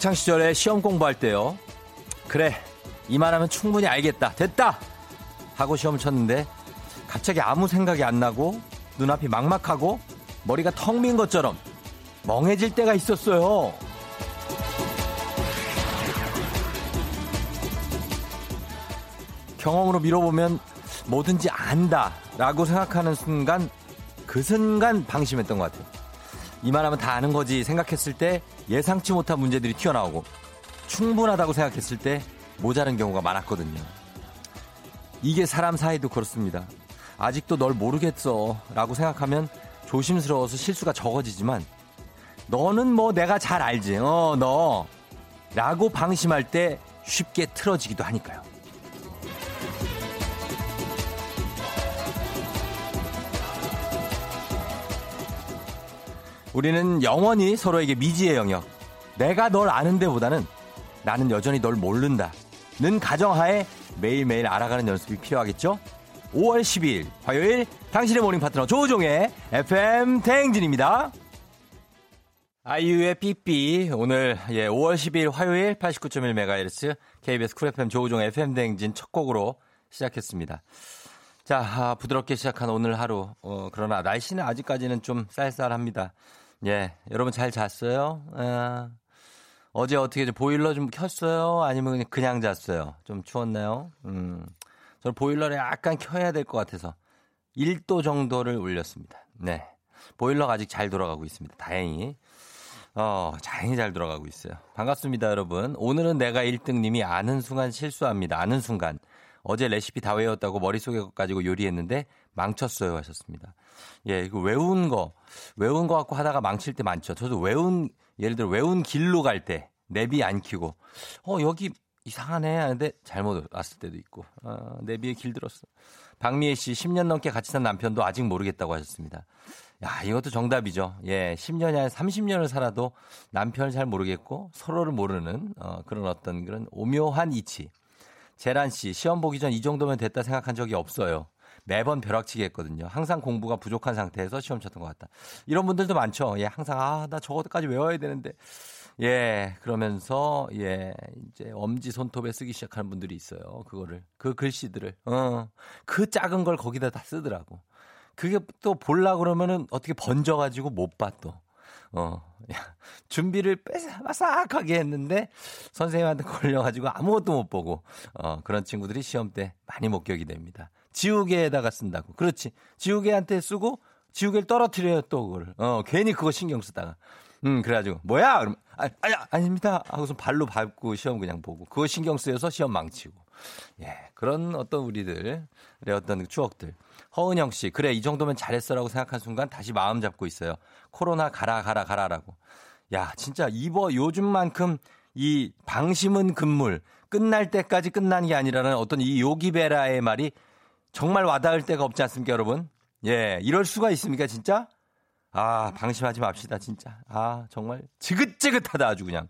학창 시절에 시험 공부할 때요. 그래, 이만하면 충분히 알겠다. 됐다! 하고 시험을 쳤는데 갑자기 아무 생각이 안 나고 눈앞이 막막하고 머리가 텅 빈 것처럼 멍해질 때가 있었어요. 경험으로 밀어보면 뭐든지 안다 라고 생각하는 순간 그 순간 방심했던 것 같아요. 이만하면 다 아는 거지 생각했을 때 예상치 못한 문제들이 튀어나오고 충분하다고 생각했을 때 모자른 경우가 많았거든요. 이게 사람 사이도 그렇습니다. 아직도 널 모르겠어 라고 생각하면 조심스러워서 실수가 적어지지만 너는 뭐 내가 잘 알지, 어, 너. 라고 방심할 때 쉽게 틀어지기도 하니까요. 우리는 영원히 서로에게 미지의 영역. 내가 널 아는데 보다는 나는 여전히 널 모른다. 는 가정하에 매일매일 알아가는 연습이 필요하겠죠? 5월 12일 화요일 당신의 morning 파트너 조우종의 FM 대행진입니다. 아이유의 삐삐 오늘 예 5월 12일 화요일 89.1MHz KBS 쿨 FM 조우종 FM 대행진 첫 곡으로 시작했습니다. 자 아, 부드럽게 시작한 오늘 하루 어, 그러나 날씨는 아직까지는 좀 쌀쌀합니다. 예 여러분 잘 잤어요? 아, 어제 어떻게 좀 보일러 좀 켰어요? 아니면 그냥 잤어요? 좀 추웠나요? 음. 저는 보일러를 약간 켜야 될 것 같아서 1도 정도를 올렸습니다. 네. 보일러가 아직 잘 돌아가고 있습니다. 다행히. 어, 다행히 잘 돌아가고 있어요. 반갑습니다, 여러분. 오늘은 내가 1등님이 아는 순간 실수합니다. 아는 순간. 어제 레시피 다 외웠다고 머릿속에 가지고 요리했는데 망쳤어요 하셨습니다. 예, 이거 외운 거, 외운 거 갖고 하다가 망칠 때 많죠. 저도 외운, 예를 들어 외운 길로 갈 때, 내비 안 켜고, 어, 여기 이상하네 하는데 잘못 왔을 때도 있고, 어, 내비에 길들었어. 박미애 씨, 10년 넘게 같이 산 남편도 아직 모르겠다고 하셨습니다. 야, 이것도 정답이죠. 예, 10년이 아니라 30년을 살아도 남편을 잘 모르겠고 서로를 모르는 어, 그런 어떤 그런 오묘한 이치. 재란 씨, 시험 보기 전 이 정도면 됐다 생각한 적이 없어요. 매번 벼락치기 했거든요. 항상 공부가 부족한 상태에서 시험 쳤던 것 같다. 이런 분들도 많죠. 예, 항상 아, 나 저것까지 외워야 되는데. 예, 그러면서 예, 이제 엄지 손톱에 쓰기 시작하는 분들이 있어요. 그거를 그 글씨들을 어, 그 작은 걸 거기다 다 쓰더라고. 그게 또 볼라 그러면은 어떻게 번져가지고 못 봐 또. 어, 야, 준비를 빼싹하게 했는데 선생님한테 걸려가지고 아무것도 못 보고 어, 그런 친구들이 시험 때 많이 목격이 됩니다. 지우개에다가 쓴다고. 그렇지. 지우개한테 쓰고 지우개를 떨어뜨려요 또 그걸. 어, 괜히 그거 신경 쓰다가. 음, 그래가지고 뭐야? 그럼 아, 아야 아닙니다. 하고서 발로 밟고 시험 그냥 보고 그거 신경 쓰여서 시험 망치고. 예, 그런 어떤 우리들의 어떤 추억들. 허은영 씨, 그래 이 정도면 잘했어라고 생각한 순간 다시 마음 잡고 있어요. 코로나 가라 가라 가라라고. 야, 진짜 이버 요즘만큼 이 방심은 금물 끝날 때까지 끝난 게 아니라는 어떤 이 요기베라의 말이 정말 와닿을 때가 없지 않습니까, 여러분? 예, 이럴 수가 있습니까, 진짜? 아, 방심하지 맙시다, 진짜. 아, 정말 지긋지긋하다, 아주 그냥.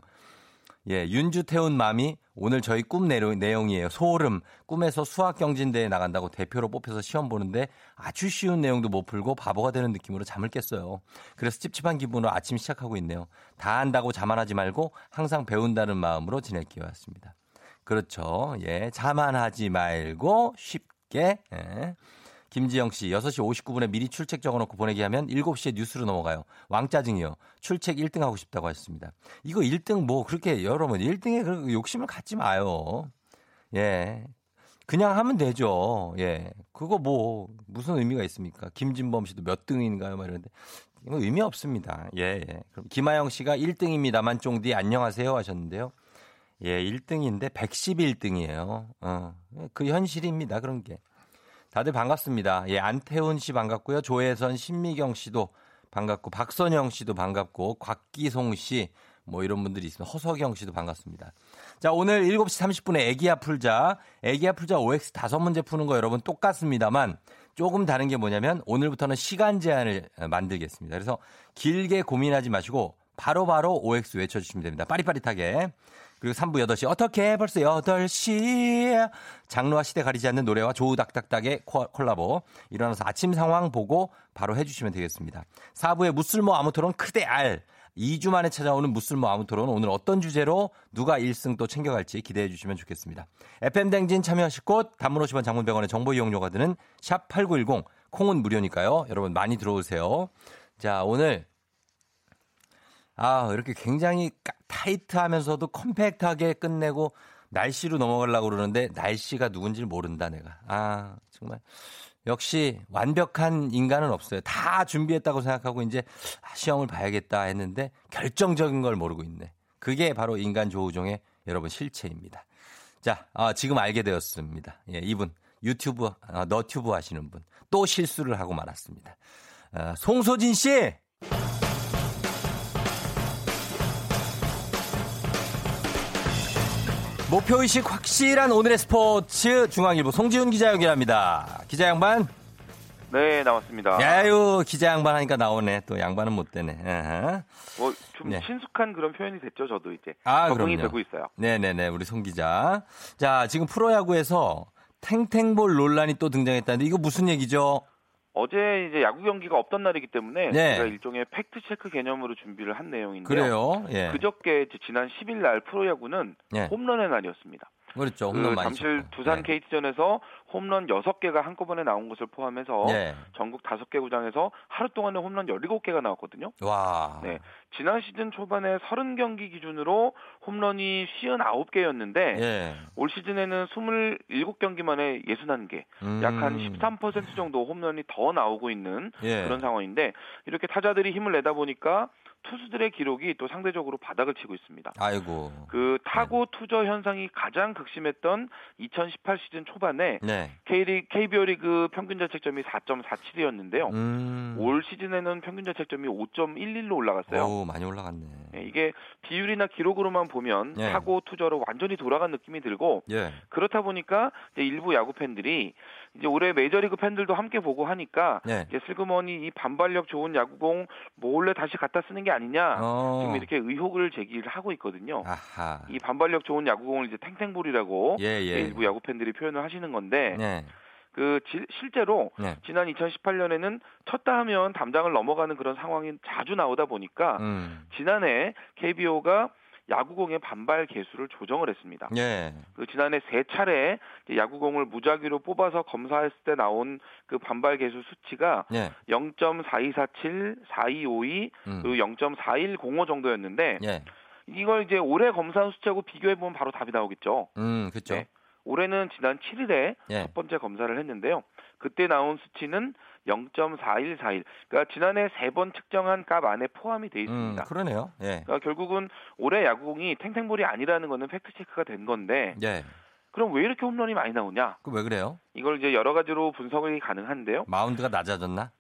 예, 윤주 태운 맘이 오늘 저희 꿈 내용이에요. 소름. 꿈에서 수학 경진대에 나간다고 대표로 뽑혀서 시험 보는데 아주 쉬운 내용도 못 풀고 바보가 되는 느낌으로 잠을 깼어요. 그래서 찝찝한 기분으로 아침 시작하고 있네요. 다 한다고 자만하지 말고 항상 배운다는 마음으로 지낼게요. 왔습니다. 그렇죠. 예, 자만하지 말고 쉽게. 예. 김지영 씨, 6시 59분에 미리 출첵 적어놓고 보내기 하면 7시에 뉴스로 넘어가요. 왕짜증이요. 출첵 1등 하고 싶다고 하셨습니다. 이거 1등 뭐 그렇게 여러분 1등에 그 욕심을 갖지 마요. 예. 그냥 하면 되죠. 예. 그거 뭐 무슨 의미가 있습니까? 김진범 씨도 몇 등인가요? 막 이러는데 이거 의미 없습니다. 예, 예. 그럼 김하영 씨가 1등입니다만 쫑디 안녕하세요 하셨는데요. 예, 1등인데 111등이에요. 어. 그 현실입니다. 그런 게. 다들 반갑습니다. 예, 안태훈 씨 반갑고요. 조혜선, 신미경 씨도 반갑고, 박선영 씨도 반갑고, 곽기송 씨, 뭐 이런 분들이 있습니다. 허석영 씨도 반갑습니다. 자, 오늘 7시 30분에 애기야 풀자. 애기야 풀자 OX 다섯 문제 푸는 거 여러분 똑같습니다만 조금 다른 게 뭐냐면 오늘부터는 시간 제한을 만들겠습니다. 그래서 길게 고민하지 마시고 바로바로 바로 OX 외쳐주시면 됩니다. 빠릿빠릿하게. 그리고 3부 8시 어떻게 벌써 8시 장르와 시대 가리지 않는 노래와 조우 닥닥닥의 콜라보 일어나서 아침 상황 보고 바로 해주시면 되겠습니다. 4부에 무술모 아무토론 크대 알 2주 만에 찾아오는 무슬모 아무 토론 오늘 어떤 주제로 누가 1승 또 챙겨갈지 기대해 주시면 좋겠습니다. FM 댕진 참여하실 곳 단문 50원 장문 100원의 정보 이용료가 드는 샵 8910 콩은 무료니까요. 여러분 많이 들어오세요. 자, 오늘 아, 이렇게 굉장히 타이트하면서도 컴팩트하게 끝내고 날씨로 넘어가려고 그러는데 날씨가 누군지 모른다 내가. 아, 정말 역시 완벽한 인간은 없어요. 다 준비했다고 생각하고 이제 아, 시험을 봐야겠다 했는데 결정적인 걸 모르고 있네. 그게 바로 인간 조우종의 여러분 실체입니다. 자, 아, 지금 알게 되었습니다. 예, 이분 유튜브 아, 너튜브 하시는 분 또 실수를 하고 말았습니다. 아, 송소진 씨. 목표의식 확실한 오늘의 스포츠 중앙일보 송지훈 기자 연결합니다. 기자 양반. 네, 나왔습니다. 야유, 기자 양반 하니까 나오네. 또 양반은 못 되네. 뭐, 좀 네. 친숙한 그런 표현이 됐죠, 저도 이제. 아, 적응이 그럼요. 되고 있어요. 네네네, 우리 송 기자. 자, 지금 프로야구에서 탱탱볼 논란이 또 등장했다는데 이거 무슨 얘기죠? 어제 이제 야구 경기가 없던 날이기 때문에 네. 제가 일종의 팩트 체크 개념으로 준비를 한 내용인데요. 그래요. 예. 그저께 지난 10일 날 프로야구는 예. 홈런의 날이었습니다. 그렇죠. 홈런 그 많이 잠실 쳤고. 두산 네. KT전에서 홈런 6개가 한꺼번에 나온 것을 포함해서 네. 전국 5개 구장에서 하루 동안에 홈런 17개가 나왔거든요. 와. 네. 지난 시즌 초반에 30경기 기준으로 홈런이 59개였는데 예. 올 시즌에는 27경기 만에 61개. 음. 약한 13% 정도 홈런이 더 나오고 있는 예. 그런 상황인데 이렇게 타자들이 힘을 내다 보니까 투수들의 기록이 또 상대적으로 바닥을 치고 있습니다. 아이고. 그 타고 네. 투저 현상이 가장 극심했던 2018 시즌 초반에 네. K리, KBO 리그 평균 자책점이 4.47이었는데요. 음. 올 시즌에는 평균 자책점이 5.11로 올라갔어요. 오, 많이 올라갔네. 네, 이게 비율이나 기록으로만 보면 네. 타고 투저로 완전히 돌아간 느낌이 들고 예. 그렇다 보니까 일부 야구 팬들이 이제 올해 메이저리그 팬들도 함께 보고 하니까 네. 이제 슬그머니 이 반발력 좋은 야구공 몰래 다시 갖다 쓰는 게 아니냐 어. 지금 이렇게 의혹을 제기를 하고 있거든요. 아하. 이 반발력 좋은 야구공을 이제 탱탱볼이라고 예, 예. 일부 야구 팬들이 표현을 하시는 건데 네. 그 지, 실제로 네. 지난 2018년에는 쳤다 하면 담장을 넘어가는 그런 상황이 자주 나오다 보니까 음. 지난해 KBO가 야구공의 반발 개수를 조정을 했습니다. 예. 그 지난해 세 차례 야구공을 무작위로 뽑아서 검사했을 때 나온 그 반발 개수 수치가 예. 0.4247, 4252, 음. 그리고 0.4105 정도였는데 예. 이걸 이제 올해 검사한 수치하고 비교해 보면 바로 답이 나오겠죠. 음, 그렇죠. 네. 올해는 지난 7일에 예. 첫 번째 검사를 했는데요. 그때 나온 수치는 0.4141. 그러니까 지난해 세 번 측정한 값 안에 포함이 돼 있습니다. 음, 그러네요. 예. 그러니까 결국은 올해 야구공이 탱탱볼이 아니라는 거는 팩트 체크가 된 건데. 예. 그럼 왜 이렇게 홈런이 많이 나오냐? 그 왜 그래요? 이걸 이제 여러 가지로 분석이 가능한데요. 마운드가 낮아졌나?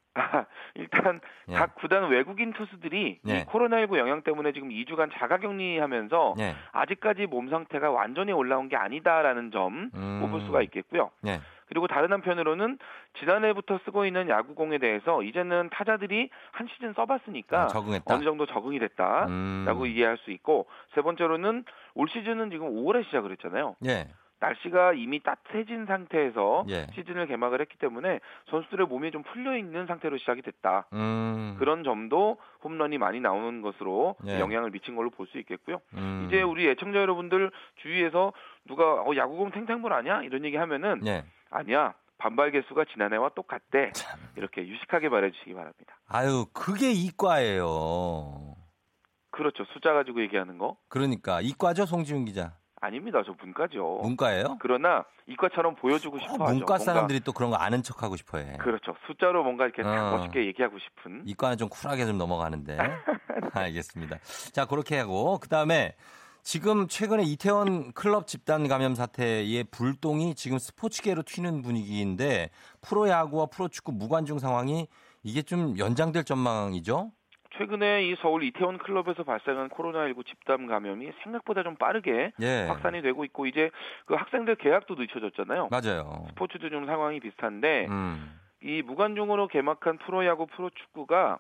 일단 예. 각 구단 외국인 투수들이 예. 이 코로나19 영향 때문에 지금 2주간 자가격리하면서 예. 아직까지 몸 상태가 완전히 올라온 게 아니다라는 점 음. 꼽을 수가 있겠고요. 예. 그리고 다른 한편으로는 지난해부터 쓰고 있는 야구공에 대해서 이제는 타자들이 한 시즌 써봤으니까 아, 어느 정도 적응이 됐다라고 음. 이해할 수 있고 세 번째로는 올 시즌은 지금 5월에 시작을 했잖아요. 예. 날씨가 이미 따뜻해진 상태에서 예. 시즌을 개막을 했기 때문에 선수들의 몸이 좀 풀려 있는 상태로 시작이 됐다. 음. 그런 점도 홈런이 많이 나오는 것으로 예. 영향을 미친 걸로 볼 수 있겠고요. 음. 이제 우리 애청자 여러분들 주위에서 누가 어, 야구공 탱탱볼 아니야 이런 얘기 하면은 예. 아니야 반발 개수가 지난해와 똑같대. 참. 이렇게 유식하게 말해주시기 바랍니다. 아유 그게 이과예요. 그렇죠. 숫자 가지고 얘기하는 거. 그러니까 이과죠, 송지훈 기자. 아닙니다. 저 문과죠. 문과예요? 그러나 이과처럼 보여주고 싶어 하죠. 문과 사람들이 또 그런 거 아는 척 하고 싶어 해. 그렇죠. 숫자로 뭔가 이렇게 어. 멋있게 얘기하고 싶은. 이과는 좀 쿨하게 좀 넘어가는데. 알겠습니다. 자, 그렇게 하고 그다음에 지금 최근에 이태원 클럽 집단 감염 사태의 불똥이 지금 스포츠계로 튀는 분위기인데 프로야구와 프로축구 무관중 상황이 이게 좀 연장될 전망이죠? 최근에 이 서울 이태원 클럽에서 발생한 코로나19 집단 감염이 생각보다 좀 빠르게 예. 확산이 되고 있고 이제 그 학생들 개학도 늦춰졌잖아요. 맞아요. 스포츠도 좀 상황이 비슷한데 음. 이 무관중으로 개막한 프로야구 프로축구가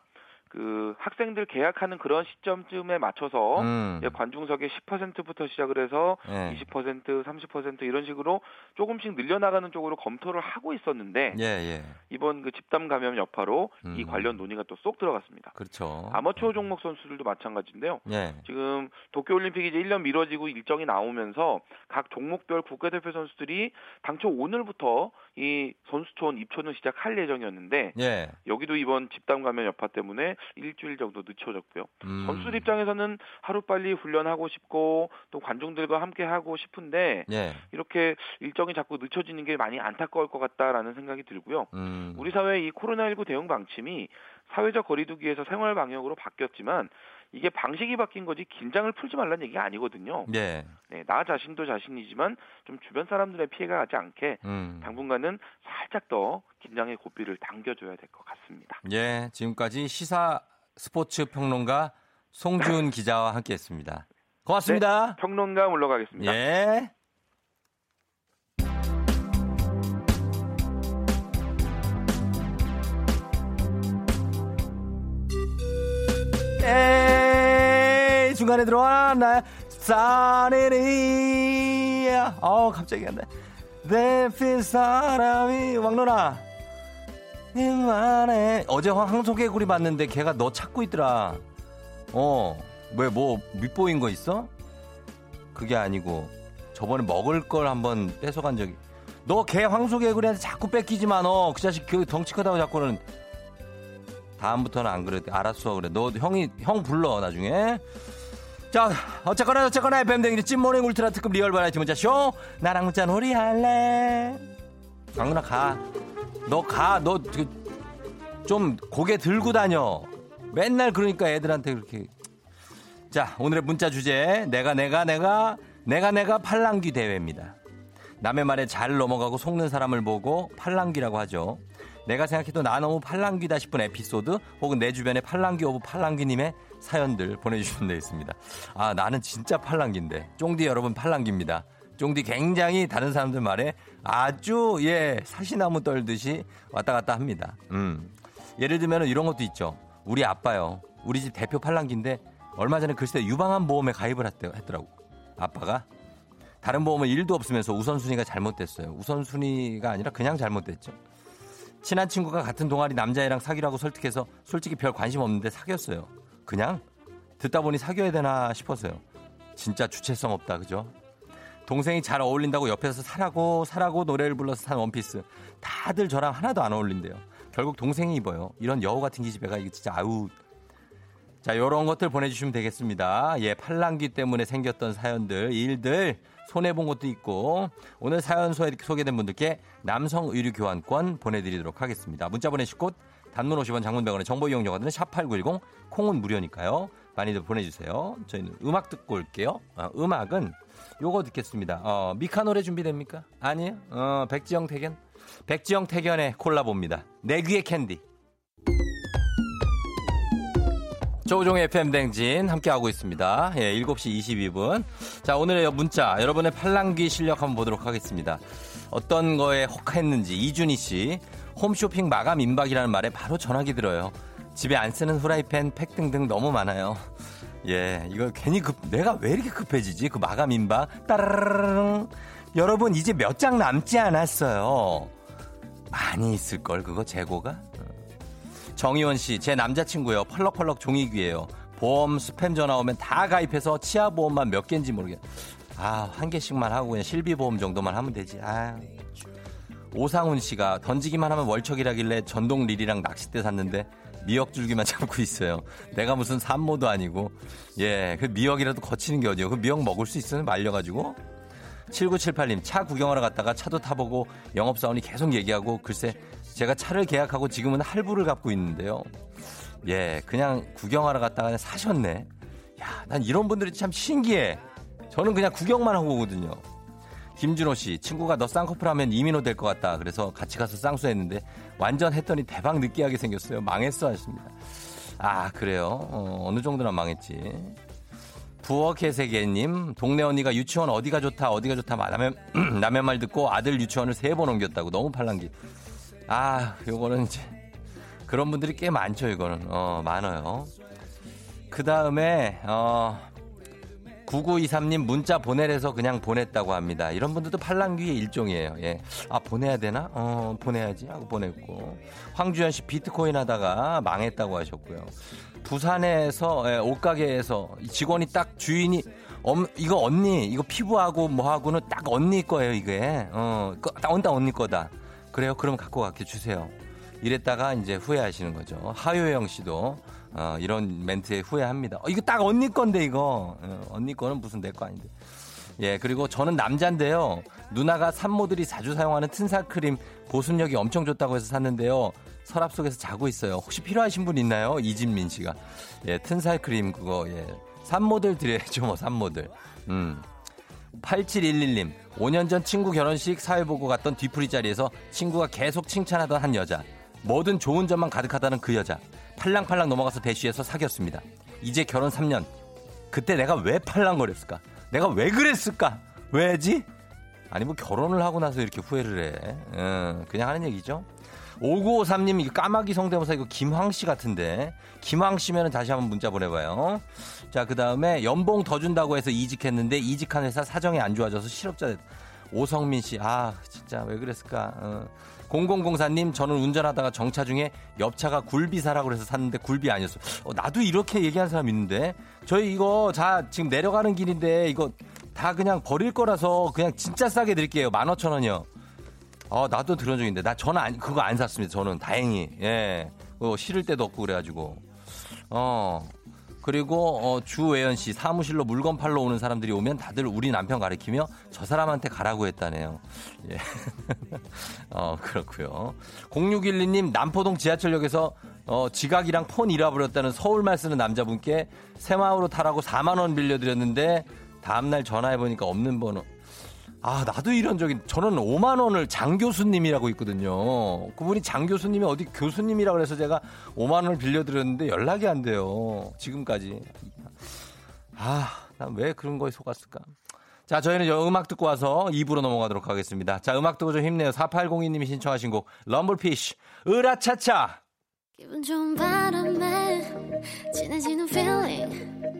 그 학생들 계약하는 그런 시점쯤에 맞춰서 음. 관중석의 10%부터 시작을 해서 예. 20%, 30% 이런 식으로 조금씩 늘려나가는 쪽으로 검토를 하고 있었는데 예, 예. 이번 그 집단 감염 여파로 음. 이 관련 논의가 또 쏙 들어갔습니다. 그렇죠. 아마추어 종목 선수들도 마찬가지인데요. 예. 지금 도쿄 올림픽이 이제 1년 미뤄지고 일정이 나오면서 각 종목별 국가대표 선수들이 당초 오늘부터 이 선수촌 입촌을 시작할 예정이었는데 예. 여기도 이번 집단 감염 여파 때문에 일주일 정도 늦춰졌고요. 음. 선수들 입장에서는 하루 빨리 훈련하고 싶고 또 관중들과 함께 하고 싶은데 예. 이렇게 일정이 자꾸 늦춰지는 게 많이 안타까울 것 같다라는 생각이 들고요. 음. 우리 사회 이 코로나19 대응 방침이 사회적 거리두기에서 생활 방역으로 바뀌었지만 이게 방식이 바뀐 거지 긴장을 풀지 말라는 얘기가 아니거든요. 네. 네, 나 자신도 자신이지만 좀 주변 사람들의 피해가 가지 않게 음. 당분간은 살짝 더 긴장의 고삐를 당겨줘야 될 것 같습니다. 예, 지금까지 시사 스포츠 평론가 송준 기자와 함께했습니다. 고맙습니다. 네, 평론가 물러가겠습니다. 예. 중간에 들어와 나 사네리야 어 갑자기 안돼 내필 사람이 왕노나 이만해 어제 황소개구리 봤는데 걔가 너 찾고 있더라 어 왜 뭐 밉보인 거 있어? 그게 아니고 저번에 먹을 걸 한번 뺏어간 적이 너 걔 황소개구리한테 자꾸 뺏기지 마 너 그 자식 그 덩치 크다고 자꾸는 다음부터는 안 그래. 알았어. 그래. 너 형이, 형 불러, 나중에. 자, 어쨌거나 어쨌거나 FM 댕지 찐모닝 울트라 특급 real variety 문자 쇼. 나랑 문자 놀이 할래. 강누나 가. 너 가. 너 좀 고개 들고 다녀. 맨날 그러니까 애들한테 그렇게. 자, 오늘의 문자 주제. 내가 내가 내가 내가 내가 팔랑귀 대회입니다. 남의 말에 잘 넘어가고 속는 사람을 보고 팔랑귀라고 하죠. 내가 생각해도 나 너무 팔랑귀다 싶은 에피소드 혹은 내 주변에 팔랑귀 of 팔랑귀님의 사연들 보내주시면 되겠습니다. 아 나는 진짜 팔랑귀인데 쫑디 여러분 팔랑귀입니다. 쫑디 굉장히 다른 사람들 말에 아주 예 사시나무 떨듯이 왔다 갔다 합니다. 음 예를 들면 이런 것도 있죠. 우리 아빠요. 우리 집 대표 팔랑귀인데 얼마 전에 글쎄 유방암 보험에 가입을 했더라고. 아빠가 다른 보험은 일도 없으면서 우선순위가 잘못됐어요. 우선순위가 아니라 그냥 잘못됐죠. 친한 친구가 같은 동아리 남자애랑 사귀라고 설득해서 솔직히 별 관심 없는데 사귀었어요. 그냥 듣다 보니 사귀어야 되나 싶어서요. 진짜 주체성 없다, 그죠? 동생이 잘 어울린다고 옆에서 사라고 사라고 노래를 불러서 산 원피스. 다들 저랑 하나도 안 어울린대요. 결국 동생이 입어요. 이런 여우 같은 기집애가 이게 진짜 아우. 자, 요런 것들 보내주시면 되겠습니다. 예, 팔랑귀 때문에 생겼던 사연들, 일들 손해본 것도 있고 오늘 사연 소개된 분들께 남성 의류 교환권 보내드리도록 하겠습니다. 문자 보내실 곳 단문 50원 장문 100원의 정보 이용료가 드는 샵8910 콩은 무료니까요. 많이들 보내주세요. 저희는 음악 듣고 올게요. 어, 음악은 요거 듣겠습니다. 어, 미카 노래 준비됩니까? 아니에요? 어, 백지영 태견? 백지영 태견의 콜라보입니다. 내 귀의 캔디. 조우종의 FM댕진 함께하고 있습니다. 예, 7시 22분. 자, 오늘의 문자, 여러분의 팔랑귀 실력 한번 보도록 하겠습니다. 어떤 거에 혹했는지, 이준희 씨. 홈쇼핑 마감 임박이라는 말에 바로 전화기 들어요. 집에 안 쓰는 후라이팬, 팩 등등 너무 많아요. 예, 이거 괜히 급, 내가 왜 이렇게 급해지지? 그 마감 임박. 따라라랑. 여러분, 이제 몇 장 남지 않았어요. 많이 있을걸, 그거 재고가? 정희원 씨, 제 남자친구요. 펄럭펄럭 종이귀예요. 보험 스팸 전화 오면 다 가입해서 치아 보험만 몇 개인지 모르겠. 아, 한 개씩만 하고 그냥 실비 보험 정도만 하면 되지. 아. 오상훈 씨가 던지기만 하면 월척이라길래 전동 릴이랑 낚싯대 샀는데 미역 줄기만 잡고 있어요. 내가 무슨 산모도 아니고 예, 그 미역이라도 거치는 게 어디요? 그 미역 먹을 수 있으면 말려가지고 7978님 차 구경하러 갔다가 차도 타보고 영업사원이 계속 얘기하고 글쎄 제가 차를 계약하고 지금은 할부를 갚고 있는데요. 예, 그냥 구경하러 갔다가 사셨네. 야, 난 이런 분들이 참 신기해. 저는 그냥 구경만 하고 오거든요. 김준호 씨, 친구가 너 쌍꺼풀 하면 이민호 될 것 같다. 그래서 같이 가서 쌍수했는데 완전 했더니 대박 느끼하게 생겼어요. 망했어 하십니다. 아, 그래요? 어, 어느 정도나 망했지. 부엌의 세계님, 동네 언니가 유치원 어디가 좋다, 어디가 좋다, 남의, 남의 말 듣고 아들 유치원을 세 번 옮겼다고. 너무 팔랑기. 아, 요거는 이제 그런 분들이 꽤 많죠, 이거는. 어, 많아요. 그 다음에, 어, 9923님 문자 보내래서 그냥 보냈다고 합니다. 이런 분들도 팔랑귀의 일종이에요. 예. 아, 보내야 되나? 어, 보내야지 하고 보냈고. 황주현 씨 비트코인 하다가 망했다고 하셨고요. 부산에서, 예, 옷가게에서 직원이 딱 주인이, 엄, 이거 언니, 이거 피부하고 뭐하고는 딱 언니 거예요, 이게. 어, 딱 언니 거다. 그래요? 그럼 갖고 가게 주세요. 이랬다가 이제 후회하시는 거죠. 하효영 씨도 어, 이런 멘트에 후회합니다. 어, 이거 딱 언니 건데 이거 어, 언니 거는 무슨 내 거 아닌데. 예 그리고 저는 남자인데요. 누나가 산모들이 자주 사용하는 튼살 크림 보습력이 엄청 좋다고 해서 샀는데요. 서랍 속에서 자고 있어요. 혹시 필요하신 분 있나요? 이진민 씨가 예 튼살 크림 그거 예 산모들 드려야죠 뭐 산모들. 음. 8711님, 5년 전 친구 결혼식 사회 보고 갔던 뒤풀이 자리에서 친구가 계속 칭찬하던 한 여자. 뭐든 좋은 점만 가득하다는 그 여자. 팔랑팔랑 넘어가서 대쉬해서 사귀었습니다. 이제 결혼 3년. 그때 내가 왜 팔랑거렸을까? 내가 왜 그랬을까? 왜지? 아니 뭐 결혼을 하고 나서 이렇게 후회를 해. 음, 그냥 하는 얘기죠. 5953님 이거 까마귀 성대모사 이거 김황 씨 같은데 김황 씨면은 다시 한번 문자 보내봐요. 자 그 다음에 연봉 더 준다고 해서 이직했는데 이직한 회사 사정이 안 좋아져서 실업자 됐. 오성민 씨, 아 진짜 왜 그랬을까? 어. 0004님, 저는 운전하다가 정차 중에 옆차가 굴비 사라고 해서 샀는데 굴비 아니었어. 어, 나도 이렇게 얘기하는 사람 있는데. 저희 이거 자, 지금 내려가는 길인데 이거 다 그냥 버릴 거라서 그냥 진짜 싸게 드릴게요. 15,000원이요. 어, 나도 들은 적인데. 나 저는 안, 그거 안 샀습니다. 저는 다행히. 예. 어, 실을 때도 없고 그래가지고. 어. 그리고 어, 주외연 씨 사무실로 물건 팔러 오는 사람들이 오면 다들 우리 남편 가리키며 저 사람한테 가라고 했다네요. 예. 어, 그렇고요. 0612님 남포동 지하철역에서 어, 지각이랑 폰 잃어버렸다는 서울말 쓰는 남자분께 새마을로 타라고 4만 원 빌려드렸는데 다음날 전화해 보니까 없는 번호. 아, 나도 이런 적이, 저는 5만원을 장 교수님이라고 있거든요. 그분이 장 교수님이 어디 교수님이라 그래서 제가 5만원을 빌려드렸는데 연락이 안 돼요. 지금까지. 아, 난 왜 그런 거에 속았을까. 자, 저희는 음악 듣고 와서 2부로 넘어가도록 하겠습니다. 자, 음악 듣고 좀 힘내요. 4802님이 신청하신 곡, 럼블피쉬, 으라차차! 기분 좋은 바람에 진해지는 feeling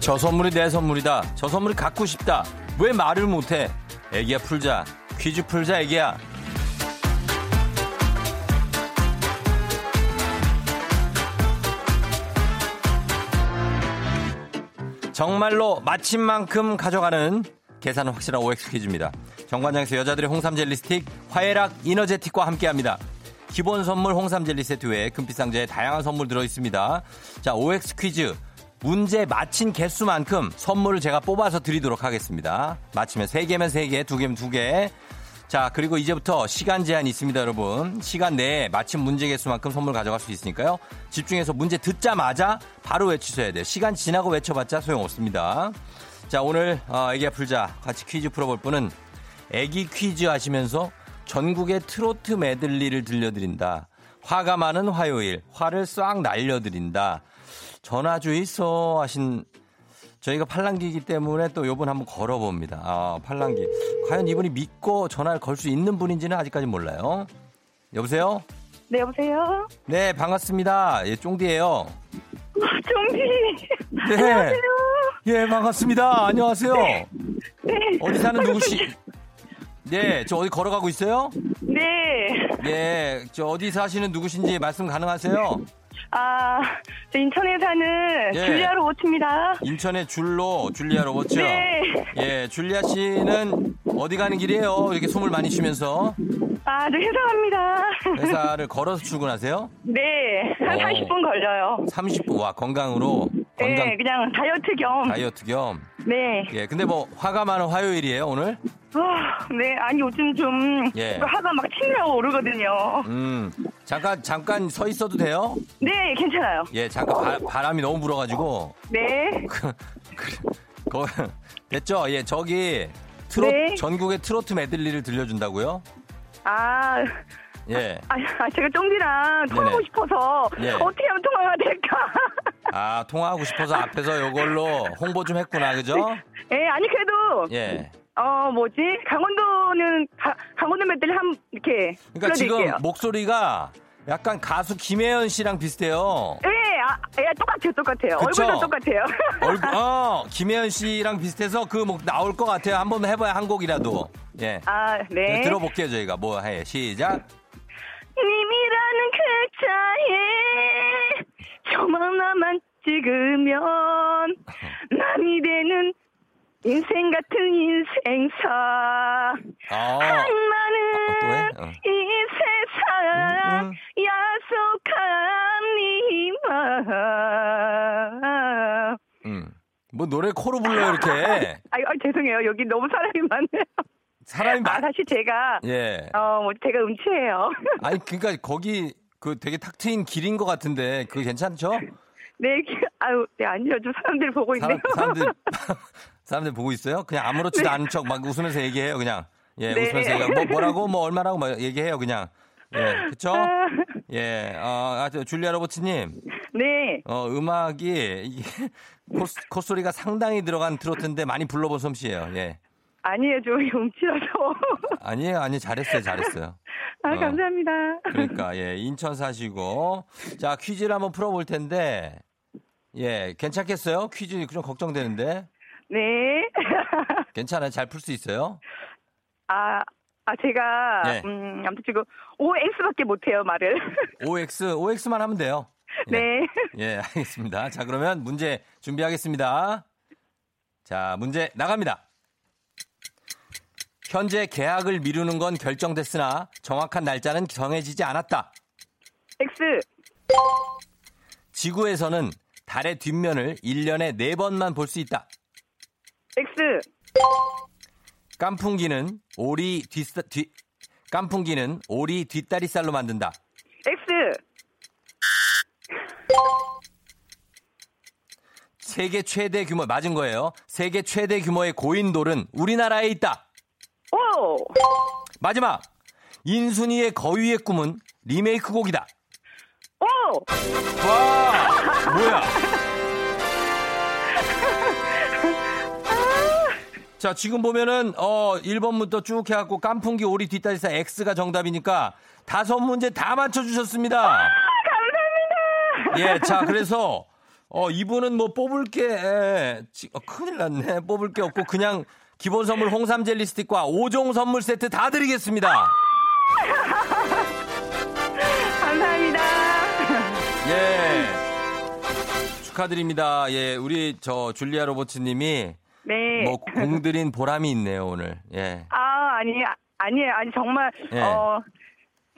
저 선물이 내 선물이다. 저 선물이 갖고 싶다. 왜 말을 못해? 애기야 풀자. 퀴즈 풀자 애기야. 정말로 마침 만큼 가져가는 계산은 확실한 OX 퀴즈입니다. 정관장에서 여자들의 홍삼 젤리 스틱, 화해락 이너제틱과 함께합니다. 기본 선물 홍삼 젤리 세트 외에 금빛 상자에 다양한 선물 들어 있습니다. 자, OX 퀴즈 문제 맞힌 개수만큼 선물을 제가 뽑아서 드리도록 하겠습니다. 맞히면 3개면 3개, 2개면 2개. 자, 그리고 이제부터 시간 제한이 있습니다, 여러분. 시간 내에 맞힌 문제 개수만큼 선물 가져갈 수 있으니까요. 집중해서 문제 듣자마자 바로 외치셔야 돼요. 시간 지나고 외쳐봤자 소용없습니다. 자, 오늘 어, 애기야 풀자 같이 퀴즈 풀어볼 분은 애기 퀴즈 하시면서 전국의 트로트 메들리를 들려드린다. 화가 많은 화요일, 화를 싹 날려드린다. 전화주 있어 하신 저희가 팔랑기이기 때문에 또 요번 한번 걸어봅니다. 아, 팔랑기. 과연 이분이 믿고 전화를 걸 수 있는 분인지는 아직까지 몰라요. 여보세요? 네, 여보세요? 네, 반갑습니다. 예, 쫑디예요 쫑디. 네. 안녕하세요. 예, 반갑습니다. 안녕하세요. 네. 네. 어디 사는 누구시? 네, 저 어디 걸어가고 있어요? 네. 네, 저 어디 사시는 누구신지 말씀 가능하세요? 아, 저 인천에 사는 예. 줄리아 로버츠입니다. 인천의 줄로 줄리아 로버츠. 네. 예, 줄리아 씨는 어디 가는 길이에요? 이렇게 숨을 많이 쉬면서. 아, 저 회사 갑니다. 회사를 걸어서 출근하세요? 네, 한 어, 30분 걸려요. 30분, 와, 건강으로? 네, 건강. 네, 그냥 다이어트 겸. 다이어트 겸? 네. 예, 근데 뭐, 화가 많은 화요일이에요, 오늘? 아, 네, 아니 요즘 좀 예. 하가 막 치밀하고 오르거든요. 음, 잠깐 잠깐 서 있어도 돼요? 네, 괜찮아요. 예, 잠깐 바, 람이 너무 불어가지고. 네. 거, 됐죠? 예, 저기 트롯 네. 전국의 트로트 메들리를 들려준다고요? 아. 예. 아, 아 제가 쫑디랑 통하고 싶어서 예. 어떻게 하면 통화가 될까? 아, 통화하고 싶어서 앞에서 이걸로 홍보 좀 했구나, 그죠? 예, 아니 그래도 예. 어, 뭐지? 강원도는 가, 강원도 맷들 한 이렇게 그러니까 지금 목소리가 약간 가수 김혜연 씨랑 비슷해요. 예, 아, 예, 똑같아요, 똑같아요. 그쵸? 얼굴도 똑같아요. 얼굴, 어, 김혜연 씨랑 비슷해서 그뭐 나올 것 같아요. 한번 해봐야 한 곡이라도. 예. 아, 네. 네 들어볼게요, 저희가. 뭐 해. 시작. 님이라는 그 차에 저만 나만 찍으면 남이 되는 인생 같은 인생사 아. 악마는 어, 어. 이 세상 음, 음. 야속한 니마 음. 뭐 노래 코로 불러요 이렇게 아, 아 죄송해요 여기 너무 사람이 많네요 사람이 많... 아 사실 제가 예. 어 뭐 제가 음치예요 아니 그러니까 거기 그 되게 탁 트인 길인 것 같은데 그거 괜찮죠? 네, 아유, 네, 아니요. 좀 사람들 보고 있네요. 사람, 들 사람들 보고 있어요? 그냥 아무렇지도 네. 않은 척 막 웃으면서 얘기해요, 그냥. 예, 네. 웃으면서 얘기해요. 뭐, 뭐라고, 뭐, 얼마라고 막 얘기해요, 그냥. 예, 그쵸? 아. 예, 어, 아, 저, 줄리아 로버트님. 네. 어, 음악이, 이게, 콧, 소리가 상당히 들어간 트로트인데 많이 불러본 솜씨예요, 예. 아니에요, 좀 움츠러서. 아니에요, 아니, 잘했어요, 잘했어요. 아, 어. 감사합니다. 그러니까, 예, 인천 사시고. 자, 퀴즈를 한번 풀어볼 텐데, 예, 괜찮겠어요? 퀴즈 좀 걱정되는데. 네. 괜찮아요? 잘 풀 수 있어요? 아, 아, 제가, 예. 음, 아무튼 지금 OX밖에 못 해요, 말을. OX, OX만 하면 돼요. 예. 네. 예, 알겠습니다. 자, 그러면 문제 준비하겠습니다. 자, 문제 나갑니다. 현재 계약을 미루는 건 결정됐으나 정확한 날짜는 정해지지 않았다. X. 지구에서는 달의 뒷면을 1년에 4번만 볼 수 있다. X. 깐풍기는 오리 뒷사, 뒤, 깐풍기는 오리 뒷다리살로 만든다. X. 세계 최대 규모 맞은 거예요. 세계 최대 규모의 고인돌은 우리나라에 있다. 오. 마지막 인순이의 거위의 꿈은 리메이크 곡이다. 오! 와! 뭐야? 자, 지금 보면은, 어, 1번부터 쭉 해갖고 깐풍기 오리 뒷다리살 X가 정답이니까 다섯 문제 다 맞춰주셨습니다. 아, 감사합니다. 예, 자, 그래서, 어, 이분은 뭐 뽑을 게, 에, 어, 큰일 났네. 뽑을 게 없고 그냥 기본 선물 홍삼 젤리 스틱과 5종 선물 세트 다 드리겠습니다. 감사합니다. 예. 축하드립니다. 예, 우리 저 줄리아 로버츠 님이 네. 뭐 공들인 보람이 있네요 오늘. 예. 아 아니 아니에요 아니 정말 예. 어.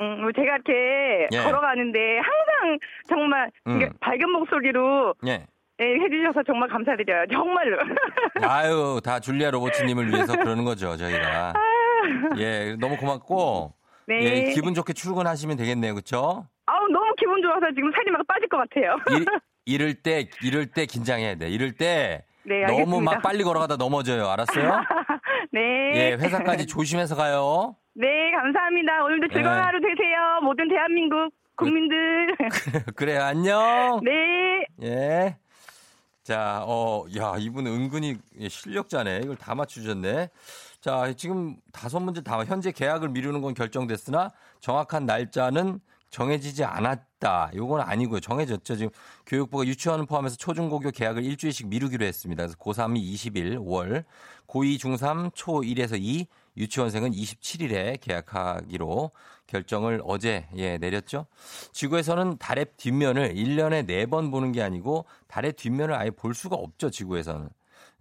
음, 뭐 제가 이렇게 예. 걸어가는데 항상 정말 음. 밝은 목소리로 예. 예, 해주셔서 정말 감사드려요. 정말로. 아유, 다 줄리아 로버츠님을 위해서 그러는 거죠, 저희가. 예, 너무 고맙고. 네. 예, 기분 좋게 출근하시면 되겠네요, 그쵸? 아우, 너무 기분 좋아서 지금 살이 막 빠질 것 같아요. 일, 이럴 때, 이럴 때 긴장해야 돼. 이럴 때. 네, 너무 막 빨리 걸어가다 넘어져요. 알았어요? 네. 예, 회사까지 조심해서 가요. 네, 감사합니다. 오늘도 즐거운 네. 하루 되세요. 모든 대한민국 국민들. 그래, 요 안녕. 네. 예. 자, 어, 야, 이분 은근히 실력자네. 이걸 다 맞추셨네. 자, 지금 다섯 문제 다 현재 계약을 미루는 건 결정됐으나 정확한 날짜는 정해지지 않았 다. 요건 아니고요. 정해졌죠. 지금 교육부가 유치원을 포함해서 초중고교 계약을 일주일씩 미루기로 했습니다. 그래서 고3이 20일 5월, 고2, 중3, 초1에서 2, 유치원생은 27일에 계약하기로 결정을 어제 예, 내렸죠. 지구에서는 달의 뒷면을 1년에 4번 보는 게 아니고 달의 뒷면을 아예 볼 수가 없죠. 지구에서는.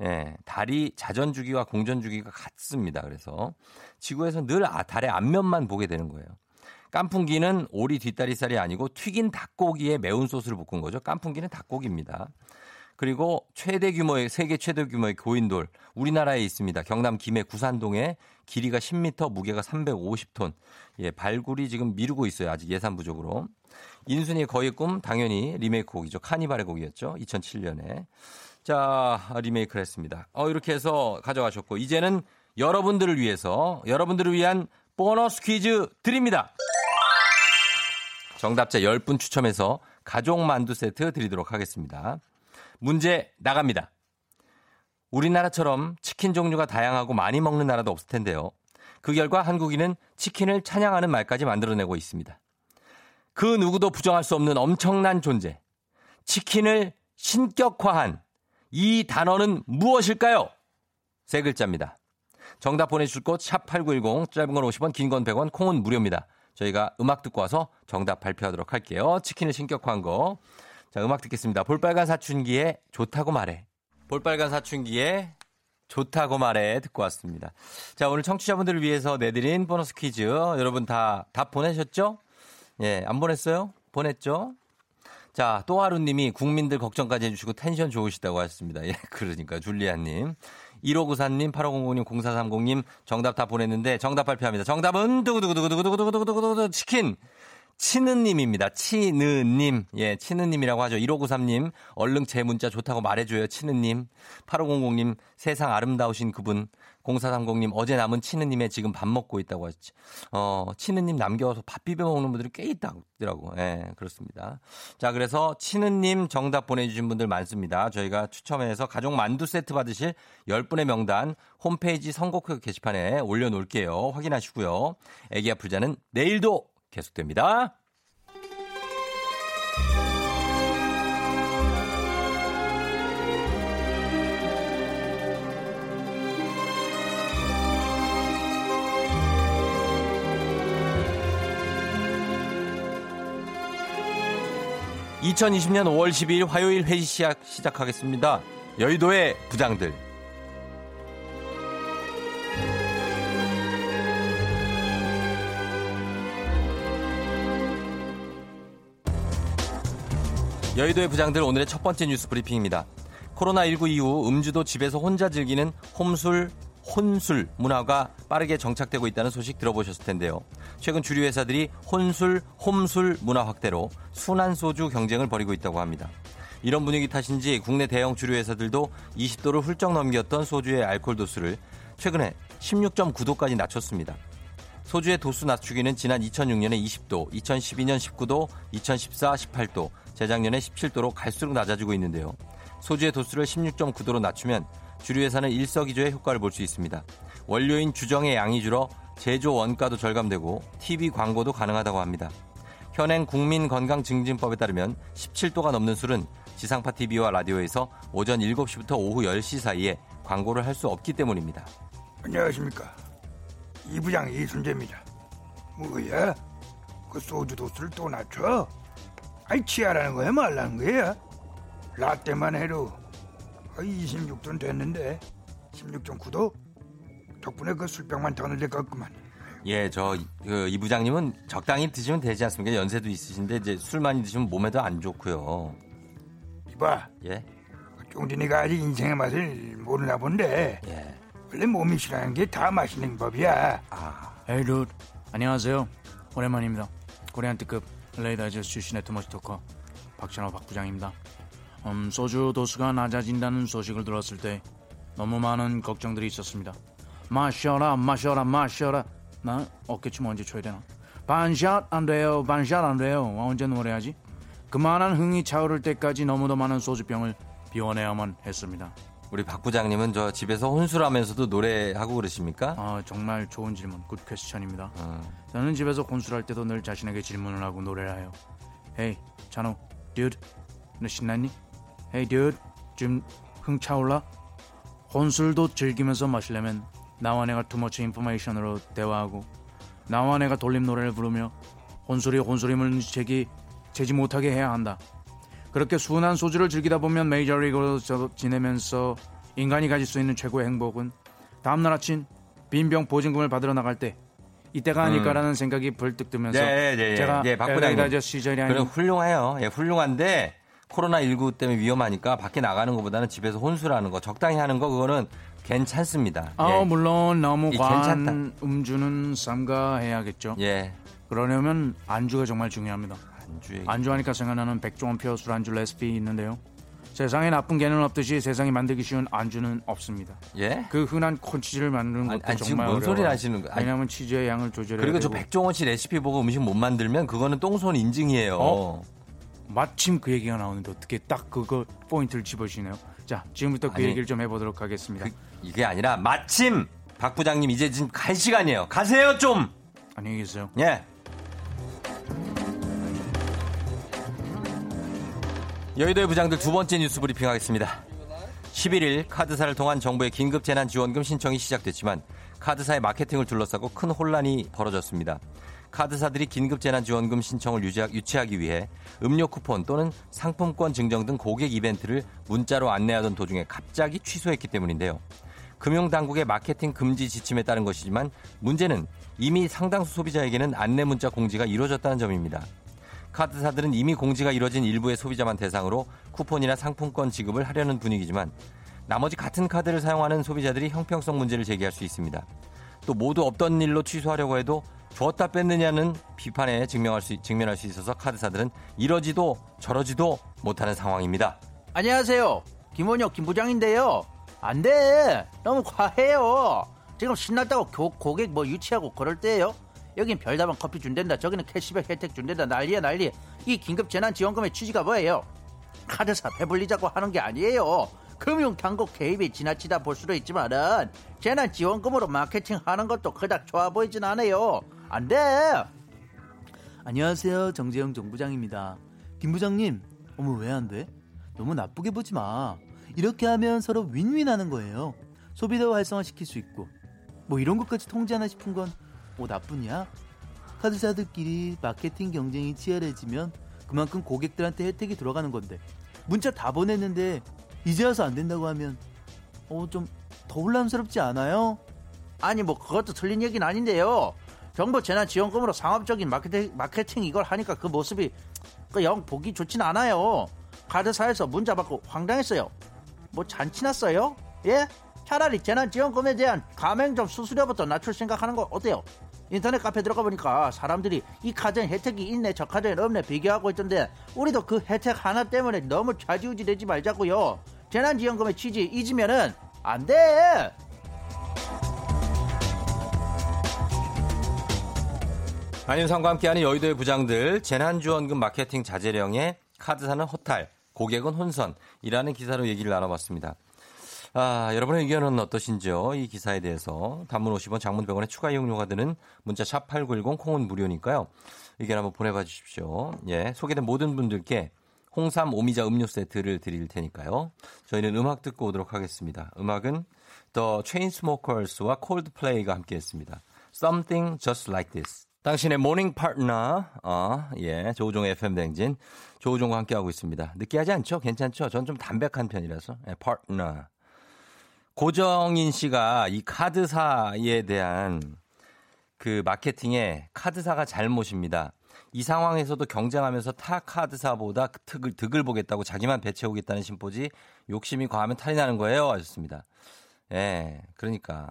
예, 달이 자전 주기와 공전 주기가 같습니다. 그래서 지구에서 늘 아, 달의 앞면만 보게 되는 거예요. 깐풍기는 오리 뒷다리살이 아니고 튀긴 닭고기에 매운 소스를 볶은 거죠. 깐풍기는 닭고기입니다. 그리고 최대 규모의 세계 최대 규모의 고인돌 우리나라에 있습니다. 경남 김해 구산동에 길이가 10m, 무게가 350톤. 예, 발굴이 지금 미루고 있어요. 아직 예산 부족으로. 인순이의 거의 꿈 당연히 리메이크 곡이죠. 카니발의 곡이었죠. 2007년에. 자, 리메이크를 했습니다. 어, 이렇게 해서 가져가셨고 이제는 여러분들을 위해서 여러분들을 위한 보너스 퀴즈 드립니다. 정답자 10분 추첨해서 가족 만두 세트 드리도록 하겠습니다. 문제 나갑니다. 우리나라처럼 치킨 종류가 다양하고 많이 먹는 나라도 없을 텐데요. 그 결과 한국인은 치킨을 찬양하는 말까지 만들어내고 있습니다. 그 누구도 부정할 수 없는 엄청난 존재. 치킨을 신격화한 이 단어는 무엇일까요? 세 글자입니다. 정답 보내주실 곳 샵8910 짧은 건 50원 긴 건 100원 콩은 무료입니다. 저희가 음악 듣고 와서 정답 발표하도록 할게요. 치킨을 신격화한 거. 자, 음악 듣겠습니다. 볼빨간 사춘기에 좋다고 말해. 볼빨간 사춘기에 좋다고 말해 듣고 왔습니다. 자, 오늘 청취자분들을 위해서 내드린 보너스 퀴즈. 여러분 다, 답 보내셨죠? 예, 안 보냈어요? 보냈죠? 자, 또 하루님이 국민들 걱정까지 해주시고 텐션 좋으시다고 하셨습니다. 예, 그러니까, 줄리아님. 1594님, 8500님, 0430님 정답 다 보냈는데 정답 발표합니다. 정답은 두구두구두구두구두구두구두구 치킨. 치느님입니다. 치느님. 예, 치느님이라고 하죠. 1593님, 얼른 제 문자 좋다고 말해줘요. 치느님. 8500님, 세상 아름다우신 그분. 0430님, 어제 남은 치느님의 지금 밥 먹고 있다고 하셨지. 어, 치느님 남겨서 밥 비벼 먹는 분들이 꽤 있다고. 예, 그렇습니다. 자, 그래서 치느님 정답 보내주신 분들 많습니다. 저희가 추첨해서 가족 만두 세트 받으실 10분의 명단 홈페이지 선곡표 게시판에 올려놓을게요. 확인하시고요. 애기 아플 자는 내일도 계속됩니다. (2020년 5월 12일) 화요일 회의 시작 시작하겠습니다 여의도의 부장들 여의도의 부장들 오늘의 첫 번째 뉴스 브리핑입니다. 코로나19 이후 음주도 집에서 혼자 즐기는 홈술, 혼술 문화가 빠르게 정착되고 있다는 소식 들어보셨을 텐데요. 최근 주류 회사들이 혼술, 홈술 문화 확대로 순한 소주 경쟁을 벌이고 있다고 합니다. 이런 분위기 탓인지 국내 대형 주류 회사들도 20도를 훌쩍 넘겼던 소주의 알코올 도수를 최근에 16.9도까지 낮췄습니다. 소주의 도수 낮추기는 지난 2006년에 20도, 2012년 19도, 2014 18도, 재작년에 17도로 갈수록 낮아지고 있는데요. 소주의 도수를 16.9도로 낮추면 주류 회사는 일석이조의 효과를 볼 수 있습니다. 원료인 주정의 양이 줄어 제조 원가도 절감되고 TV 광고도 가능하다고 합니다. 현행 국민건강증진법에 따르면 17도가 넘는 술은 지상파 TV와 라디오에서 오전 7시부터 오후 10시 사이에 광고를 할 수 없기 때문입니다. 안녕하십니까. 이부장 이순재입니다. 뭐야? 그 소주 도수를 또 낮춰? 아이 치아라는 거야 말라는 거야? 라떼만 해도 26도는 됐는데 16.9도? 덕분에 그 술병만 더 늘리겄구만 예, 저이 그 부장님은 적당히 드시면 되지 않습니까? 연세도 있으신데 이제 술 많이 드시면 몸에도 안 좋고요. 이봐. 예. 쫑진이가 아직 인생의 맛을 모르나 본데. 예. 원래 몸이 싫어하는 게 다 맛있는 법이야. 아. 에이 루 안녕하세요. 오랜만입니다. Korean 특급 LA 다저스 출신의 too much talker 박찬호 박 부장입니다. 음, 소주 도수가 낮아진다는 소식을 들었을 때 너무 많은 걱정들이 있었습니다. 마셔라 마셔라 마셔라 나 어깨춤 언제 춰야 되나? 반샷 안 돼요 반샷 안 돼요 언제 노래하지? 그만한 흥이 차오를 때까지 너무도 많은 소주병을 비워내야만 했습니다. 우리 박 부장님은 저 집에서 혼술하면서도 노래하고 그러십니까? 아 정말 좋은 질문, good question입니다. 어. 저는 집에서 혼술할 때도 늘 자신에게 질문을 하고 노래를 해요. Hey, 찬호, dude, 너 신났니? Hey, dude, 지금 흥 차올라? 혼술도 즐기면서 마시려면 나와 내가 투머치 인포메이션으로 대화하고 나와 내가 돌림 노래를 부르며 혼술이 혼술임을 제기 재지 못하게 해야 한다. 그렇게 순한 소주를 즐기다 보면 메이저리그로 지내면서 인간이 가질 수 있는 최고의 행복은 다음날 아침 빈병 보증금을 받으러 나갈 때 이때가 아닐까라는 음. 생각이 벌뜩 들면서 네, 네, 네, 제가 네, 박부장님 시절이 아닌 훌륭해요. 예, 훌륭한데 코로나 19 때문에 위험하니까 밖에 나가는 것보다는 집에서 혼술하는 거 적당히 하는 거 그거는 괜찮습니다. 아 예. 물론 너무 과한 음주는 삼가해야겠죠. 예. 그러려면 안주가 정말 중요합니다. 안주 안주하니까 생각나는 백종원표 술안주 레시피 있는데요. 세상에 나쁜 개는 없듯이 세상에 만들기 쉬운 안주는 없습니다. 예? 그 흔한 콘치즈를 만드는 것도 아니, 정말 어려워요. 소리 하시는 거 왜냐하면 치즈의 양을 조절해야 그리고 되고. 저 백종원 씨 레시피 보고 음식 못 만들면 그거는 똥손 인증이에요. 어? 마침 그 얘기가 나오는데 어떻게 딱 그거 포인트를 집어주시네요. 자, 지금부터 그 아니, 얘기를 좀 해보도록 하겠습니다. 그, 이게 아니라 마침 박 부장님 이제 지금 갈 시간이에요. 가세요 좀. 안녕히 계세요. 예. 여의도의 부장들 두 번째 뉴스 브리핑 하겠습니다. 11일 카드사를 통한 정부의 긴급 재난 지원금 신청이 시작됐지만 카드사의 마케팅을 둘러싸고 큰 혼란이 벌어졌습니다. 카드사들이 긴급 재난 지원금 신청을 유치하기 위해 음료 쿠폰 또는 상품권 증정 등 고객 이벤트를 문자로 안내하던 도중에 갑자기 취소했기 때문인데요. 금융당국의 마케팅 금지 지침에 따른 것이지만 문제는 이미 상당수 소비자에게는 안내 문자 공지가 이루어졌다는 점입니다. 카드사들은 이미 공지가 이뤄진 일부의 소비자만 대상으로 쿠폰이나 상품권 지급을 하려는 분위기지만 나머지 같은 카드를 사용하는 소비자들이 형평성 문제를 제기할 수 있습니다. 또 모두 없던 일로 취소하려고 해도 줬다 뺐느냐는 비판에 증명할 수, 직면할 수 있어서 카드사들은 이러지도 저러지도 못하는 상황입니다. 안녕하세요. 김원혁 김부장인데요. 안 돼. 너무 과해요. 지금 신났다고 고, 고객 뭐 유치하고 그럴 때예요. 여긴 별다방 커피 준댄다 저기는 캐시백 혜택 준댄다 난리야 난리 이 긴급 재난 지원금의 취지가 뭐예요 카드사 배불리자고 하는 게 아니에요 금융당국 개입이 지나치다 볼 수도 있지만은 재난지원금으로 마케팅하는 것도 그닥 좋아 보이진 않아요. 안 돼! 안녕하세요. 정재영 정부장입니다. 김 부장님 어머 왜 안 돼? 너무 나쁘게 보지 마. 이렇게 하면 서로 윈윈하는 거예요. 소비도 활성화시킬 수 있고. 뭐 이런 것까지 통제하나 싶은 건 뭐 나쁘냐? 카드사들끼리 마케팅 경쟁이 치열해지면 그만큼 고객들한테 혜택이 들어가는 건데. 문자 다 보냈는데 이제 와서 안 된다고 하면 어 좀 더 혼란스럽지 않아요? 아니 뭐 그것도 틀린 얘기는 아닌데요. 정부 재난 지원금으로 상업적인 마케팅, 마케팅 이걸 하니까 그 모습이 그 영 보기 좋진 않아요. 카드사에서 문자 받고 황당했어요. 뭐 잔치 났어요? 예? 차라리 재난지원금에 대한 가맹점 수수료부터 낮출 생각하는 거 어때요? 인터넷 카페 들어가 보니까 사람들이 이 카드엔 혜택이 있네 저 카드엔 없네 비교하고 있던데 우리도 그 혜택 하나 때문에 너무 좌지우지 되지 말자고요 재난지원금의 취지 잊으면은 안돼 안윤상과 함께하는 여의도의 부장들 재난지원금 마케팅 자제령에 카드 사는 허탈 고객은 혼선이라는 기사로 얘기를 나눠봤습니다. 아, 여러분의 의견은 어떠신지요? 이 기사에 대해서 단문 50원, 장문 100원의 추가 이용료가 드는 문자 샵 8910 콩은 무료니까요. 의견 한번 보내봐 주십시오. 예, 소개된 모든 분들께 홍삼 오미자 음료 세트를 드릴 테니까요. 저희는 음악 듣고 오도록 하겠습니다. 음악은 The Chainsmokers와 Coldplay가 함께했습니다. Something Just Like This. 당신의 morning 파트너, 어, 예, 조우종의 FM 댕진, 조우종과 함께하고 있습니다. 느끼하지 않죠? 괜찮죠? 전 좀 담백한 편이라서, 예, 파트너. 고정인 씨가 이 카드사에 대한 그 마케팅에 카드사가 잘못입니다. 이 상황에서도 경쟁하면서 타 카드사보다 득을, 득을 보겠다고 자기만 배채우겠다는 심보지 욕심이 과하면 탈이 나는 거예요. 하셨습니다. 예, 그러니까.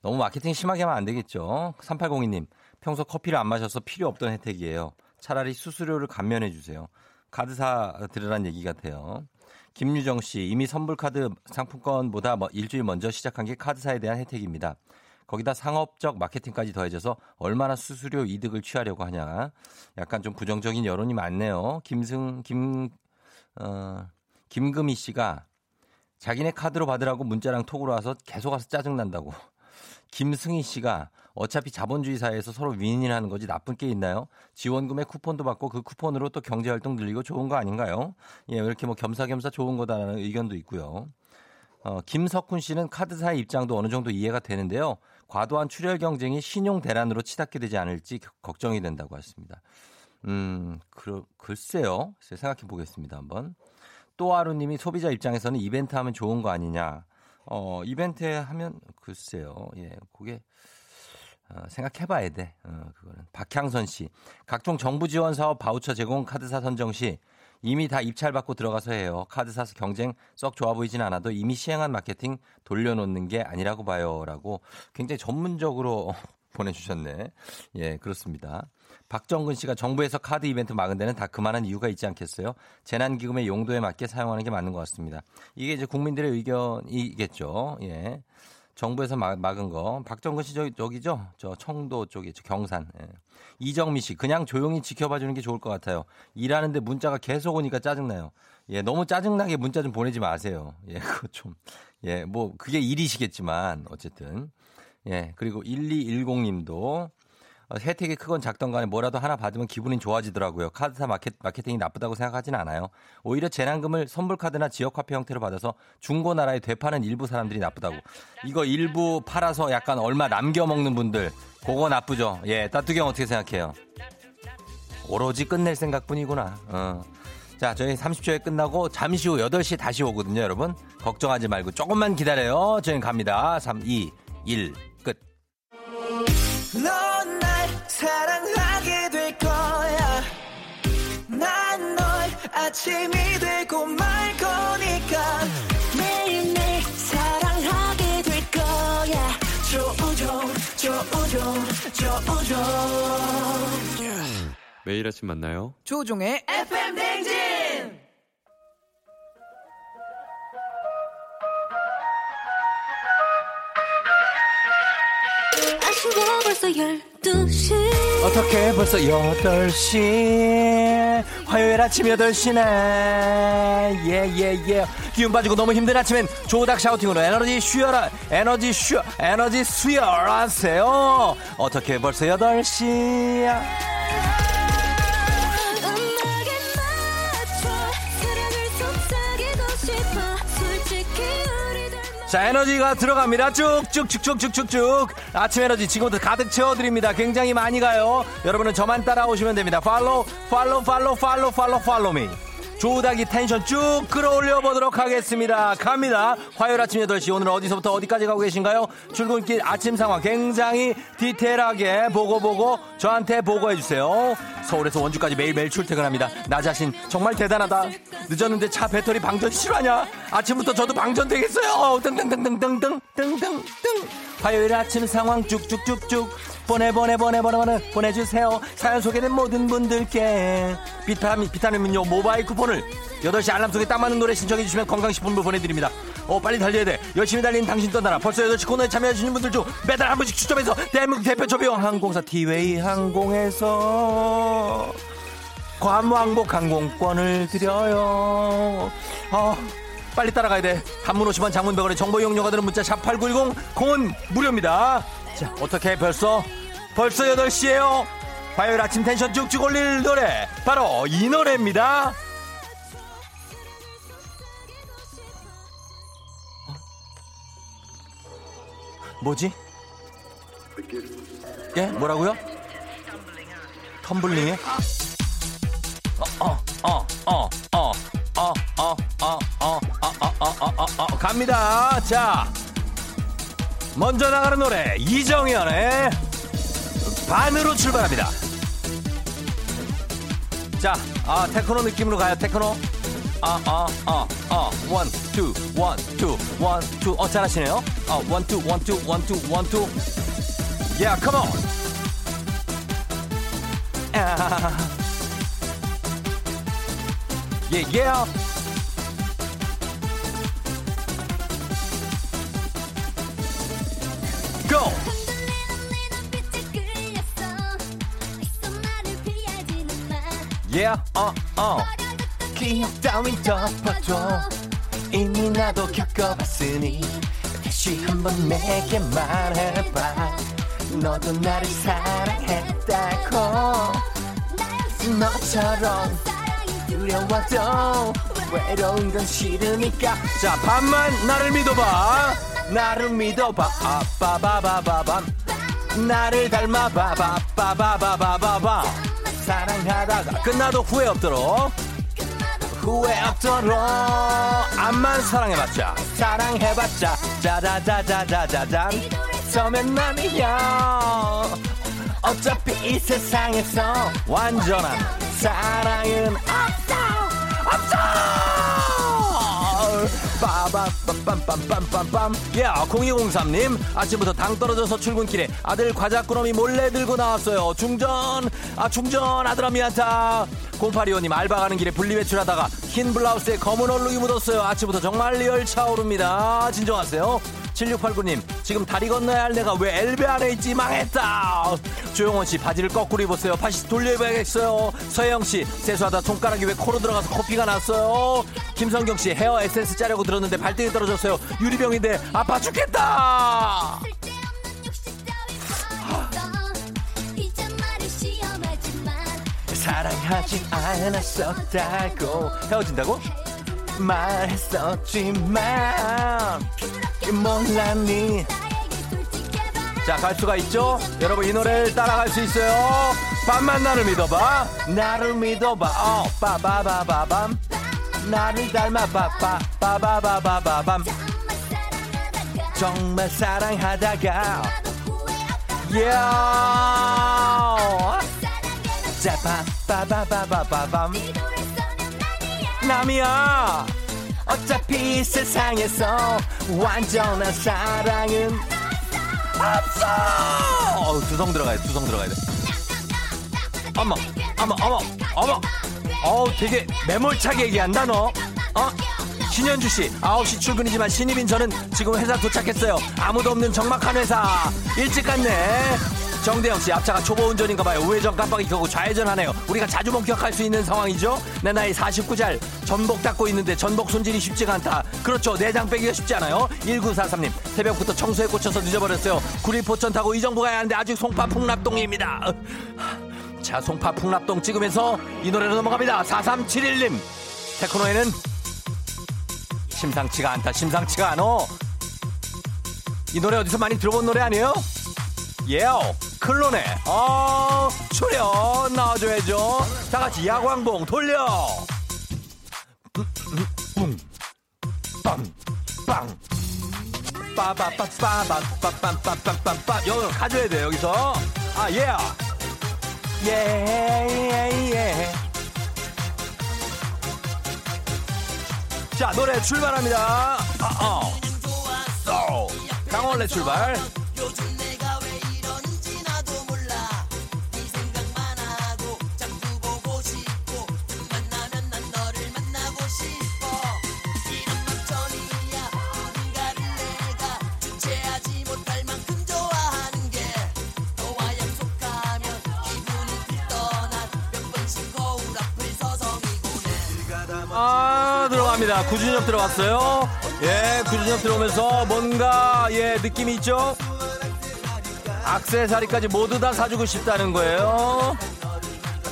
너무 마케팅 심하게 하면 안 되겠죠. 3802님, 평소 커피를 안 마셔서 필요 없던 혜택이에요. 차라리 수수료를 감면해 주세요. 카드사 들으란 얘기 같아요. 김유정 씨, 이미 선불 카드 상품권보다 뭐 일주일 먼저 시작한 게 카드사에 대한 혜택입니다. 거기다 상업적 마케팅까지 더해져서 얼마나 수수료 이득을 취하려고 하냐. 약간 좀 부정적인 여론이 많네요. 김승, 김, 어, 김금희 씨가 자기네 카드로 받으라고 문자랑 톡으로 와서 계속 와서 짜증 난다고. 김승희 씨가 어차피 자본주의 사회에서 서로 윈윈하는 거지 나쁜 게 있나요? 지원금에 쿠폰도 받고 그 쿠폰으로 또 경제활동 늘리고 좋은 거 아닌가요? 예, 이렇게 뭐 겸사겸사 좋은 거다라는 의견도 있고요. 어, 김석훈 씨는 카드사의 입장도 어느 정도 이해가 되는데요. 과도한 출혈 경쟁이 신용 대란으로 치닫게 되지 않을지 걱정이 된다고 하셨습니다. 음, 그, 글쎄요. 생각해 보겠습니다. 한번. 또하루님이 소비자 입장에서는 이벤트 하면 좋은 거 아니냐. 어, 이벤트 하면 글쎄요. 예, 그게 어, 생각해봐야 돼. 어, 그거는 박향선 씨, 각종 정부 지원 사업 바우처 제공 카드사 선정 시 이미 다 입찰받고 들어가서 해요. 카드 사서 경쟁 썩 좋아 보이진 않아도 이미 시행한 마케팅 돌려놓는 게 아니라고 봐요. 라고 굉장히 전문적으로 보내주셨네. 예, 그렇습니다. 박정근 씨가 정부에서 카드 이벤트 막은 데는 다 그만한 이유가 있지 않겠어요? 재난기금의 용도에 맞게 사용하는 게 맞는 것 같습니다. 이게 이제 국민들의 의견이겠죠. 예. 정부에서 막, 막은 거. 박정근 씨 저기, 저기죠? 저 청도 쪽이 죠 경산. 예. 이정미 씨, 그냥 조용히 지켜봐 주는 게 좋을 것 같아요. 일하는데 문자가 계속 오니까 짜증나요. 예, 너무 짜증나게 문자 좀 보내지 마세요. 예, 그거 좀. 예, 뭐, 그게 일이시겠지만, 어쨌든. 예, 그리고 1210 님도 어, 혜택이 크건 작던 간에 뭐라도 하나 받으면 기분이 좋아지더라고요. 카드사 마켓, 마케팅이 나쁘다고 생각하진 않아요. 오히려 재난금을 선불카드나 지역화폐 형태로 받아서 중고나라에 되파는 일부 사람들이 나쁘다고. 이거 일부 팔아서 약간 얼마 남겨 먹는 분들, 그거 나쁘죠. 예, 따뚜경 어떻게 생각해요? 오로지 끝낼 생각뿐이구나. 어. 자, 저희 30초에 끝나고 잠시 후 8시에 다시 오거든요, 여러분. 걱정하지 말고 조금만 기다려요. 저희 갑니다. 3, 2, 1. 사랑하게 될 거야. 난 널 아침이 되고 말 거니까 매일매일 사랑하게 될 거야. 조우종 조우종 조우종 매일 아침 만나요. 조종의 FM 댕진. 아쉬워 벌써 12시. 어떻게 벌써 8시? 화요일 아침 8시네. 예예예. 예, 예. 기운 빠지고 너무 힘든 아침엔 조닥 샤우팅으로 에너지 쉬어라 에너지 쉬어 에너지 수혈하세요. 어떻게 벌써 8시야 자, 에너지가 들어갑니다. 쭉쭉쭉쭉쭉쭉. 아침 에너지 지금부터 가득 채워드립니다. 굉장히 많이 가요. 여러분은 저만 따라오시면 됩니다. follow, follow, follow, follow, follow, follow me. 조우닥이 텐션 쭉 끌어올려 보도록 하겠습니다. 갑니다. 화요일 아침 8시 오늘 어디서부터 어디까지 가고 계신가요? 출근길 아침 상황 굉장히 디테일하게 보고 보고 저한테 보고해 주세요. 서울에서 원주까지 매일매일 출퇴근합니다. 나 자신 정말 대단하다. 늦었는데 차 배터리 방전 실화냐? 아침부터 저도 방전 되겠어요. 등등등등등등등등등. 화요일 아침 상황 쭉쭉쭉쭉 보내 보내 보내 보내 보내 보내주세요. 사연 소개된 모든 분들께 비타민 비타민 음료 모바일 쿠폰을 8시 알람 속에 딱 맞는 노래 신청해 주시면 건강식품도 보내드립니다. 어 빨리 달려야 돼. 열심히 달리는 당신 떠나라. 벌써 8시 코너에 참여해 주시는 분들 중 매달 한 분씩 추첨해서 대한민국 대표 조비용 항공사 티웨이 항공에서 관왕복 항공권을 드려요. 어 빨리 따라가야 돼. 한문 50원 장문 100원의 정보 이용료가 드는 문자 샵 8910 공은 무료입니다. 자, 어떻게 벌써 벌써 8시에요. 화요일 아침 텐션 쭉쭉 올릴 노래 바로 이 노래입니다. 어? 뭐지? 예? 뭐라고요? 텀블링에? 어, 어, 어, 어, 어. 어, 어, 어, 어, 어, 어, 어, 어, 어, 갑니다. 자, 먼저 나가는 노래 이정현의 반으로 출발합니다. 자, 아, 테크노 느낌으로 가요. 테크노. 아, 아, 아, 아, one, two, one, two, one, two. 어, 잘하시네요. 어, 원, 투, 원, 투, 원, 투, 원, 투. 야, 컴온. 아. Yeah, yeah. Yeah, uh, uh. 기억 따윈 덮어줘. 이미 나도 겪어봤으니 다시 한번 내게 말해봐. 너도 나를 사랑했다고. 너처럼 두려워도 외로운 건 싫으니까 자 반만 나를 믿어봐 나를 믿어봐. 아빠바바바밤 나를 닮아봐. 바바바바바바 사랑하다가 끝나도 후회 없도록. 후회 없도록. 암만 사랑해봤자. 사랑해봤자. 짜자자자자자잔 서면 남이야. 어차피 이 세상에서 완전한 사랑은 없어 빠바빰빰빰빰빰빰 야 0203님 아침부터 당 떨어져서 출근길에 아들 과자 꾸러미 몰래 들고 나왔어요. 중전 아 중전 아들아 미안타. 0825님 알바 가는 길에 분리배출하다가 흰 블라우스에 검은 얼룩이 묻었어요. 아침부터 정말 열 차오릅니다. 진정하세요 7689님 지금 다리 건너야 할 내가 왜 엘베 안에 있지? 망했다. 조용원 씨 바지를 거꾸로 입었어요. 다시 돌려입어야겠어요. 서혜영 씨 세수하다 손가락이 왜 코로 들어가서 코피가 났어요? 김성경 씨 헤어 에센스 짜려고 들었는데 발등에 떨어졌어요. 유리병인데 아파 죽겠다. 사랑하지 않았었다고. 헤어진다고? 말했었지만 몰랐니 자, 갈 수가 있죠? 여러분, 이 노래를 따라갈 수 있어요. 밤만 나를 믿어봐. 나를 믿어봐. 어, 빠바바바밤. 나를 닮아, 빠빠, 빠바바바밤. 정말 사랑하다가, yeah. 자, 빠바바바바밤. 남이야. 어차피 세상에서 완전한 사랑은 없어! 어, 두성 들어가야 돼, 두성 들어가야 돼. 어머, 어머, 어머, 어머. 어우, 되게 매몰차게 얘기한다, 너. 어? 신현주 씨, 9시 출근이지만 신입인 저는 지금 회사 도착했어요. 아무도 없는 적막한 회사. 일찍 갔네. 정대영 씨 앞차가 초보 운전인가 봐요. 우회전 깜빡이 켜고 좌회전하네요. 우리가 자주 목격할 수 있는 상황이죠. 내 나이 49살 전복 닦고 있는데 전복 손질이 쉽지가 않다. 그렇죠. 내장 빼기가 쉽지 않아요. 1943님 새벽부터 청소에 꽂혀서 늦어버렸어요. 구리 포천 타고 이정부 가야 하는데 아직 송파 풍납동입니다. 자 송파 풍납동 찍으면서 이 노래로 넘어갑니다. 4371님 테크노에는 심상치가 않다. 심상치가 않어. 이 노래 어디서 많이 들어본 노래 아니에요? 예요. 클론의 어 출연 나와줘야죠. 다 같이 야광봉 돌려. 빵빵 빠바빠빠바빠빰빰빰빰빰 여기 가져야 돼 여기서. 아 예. 예예예 자 노래 출발합니다. 어, 어. 강원래 출발 들어갑니다. 구준엽 들어왔어요. 예, 구준엽 들어오면서 뭔가 예 느낌이 있죠. 악세사리까지 모두 다 사주고 싶다는 거예요.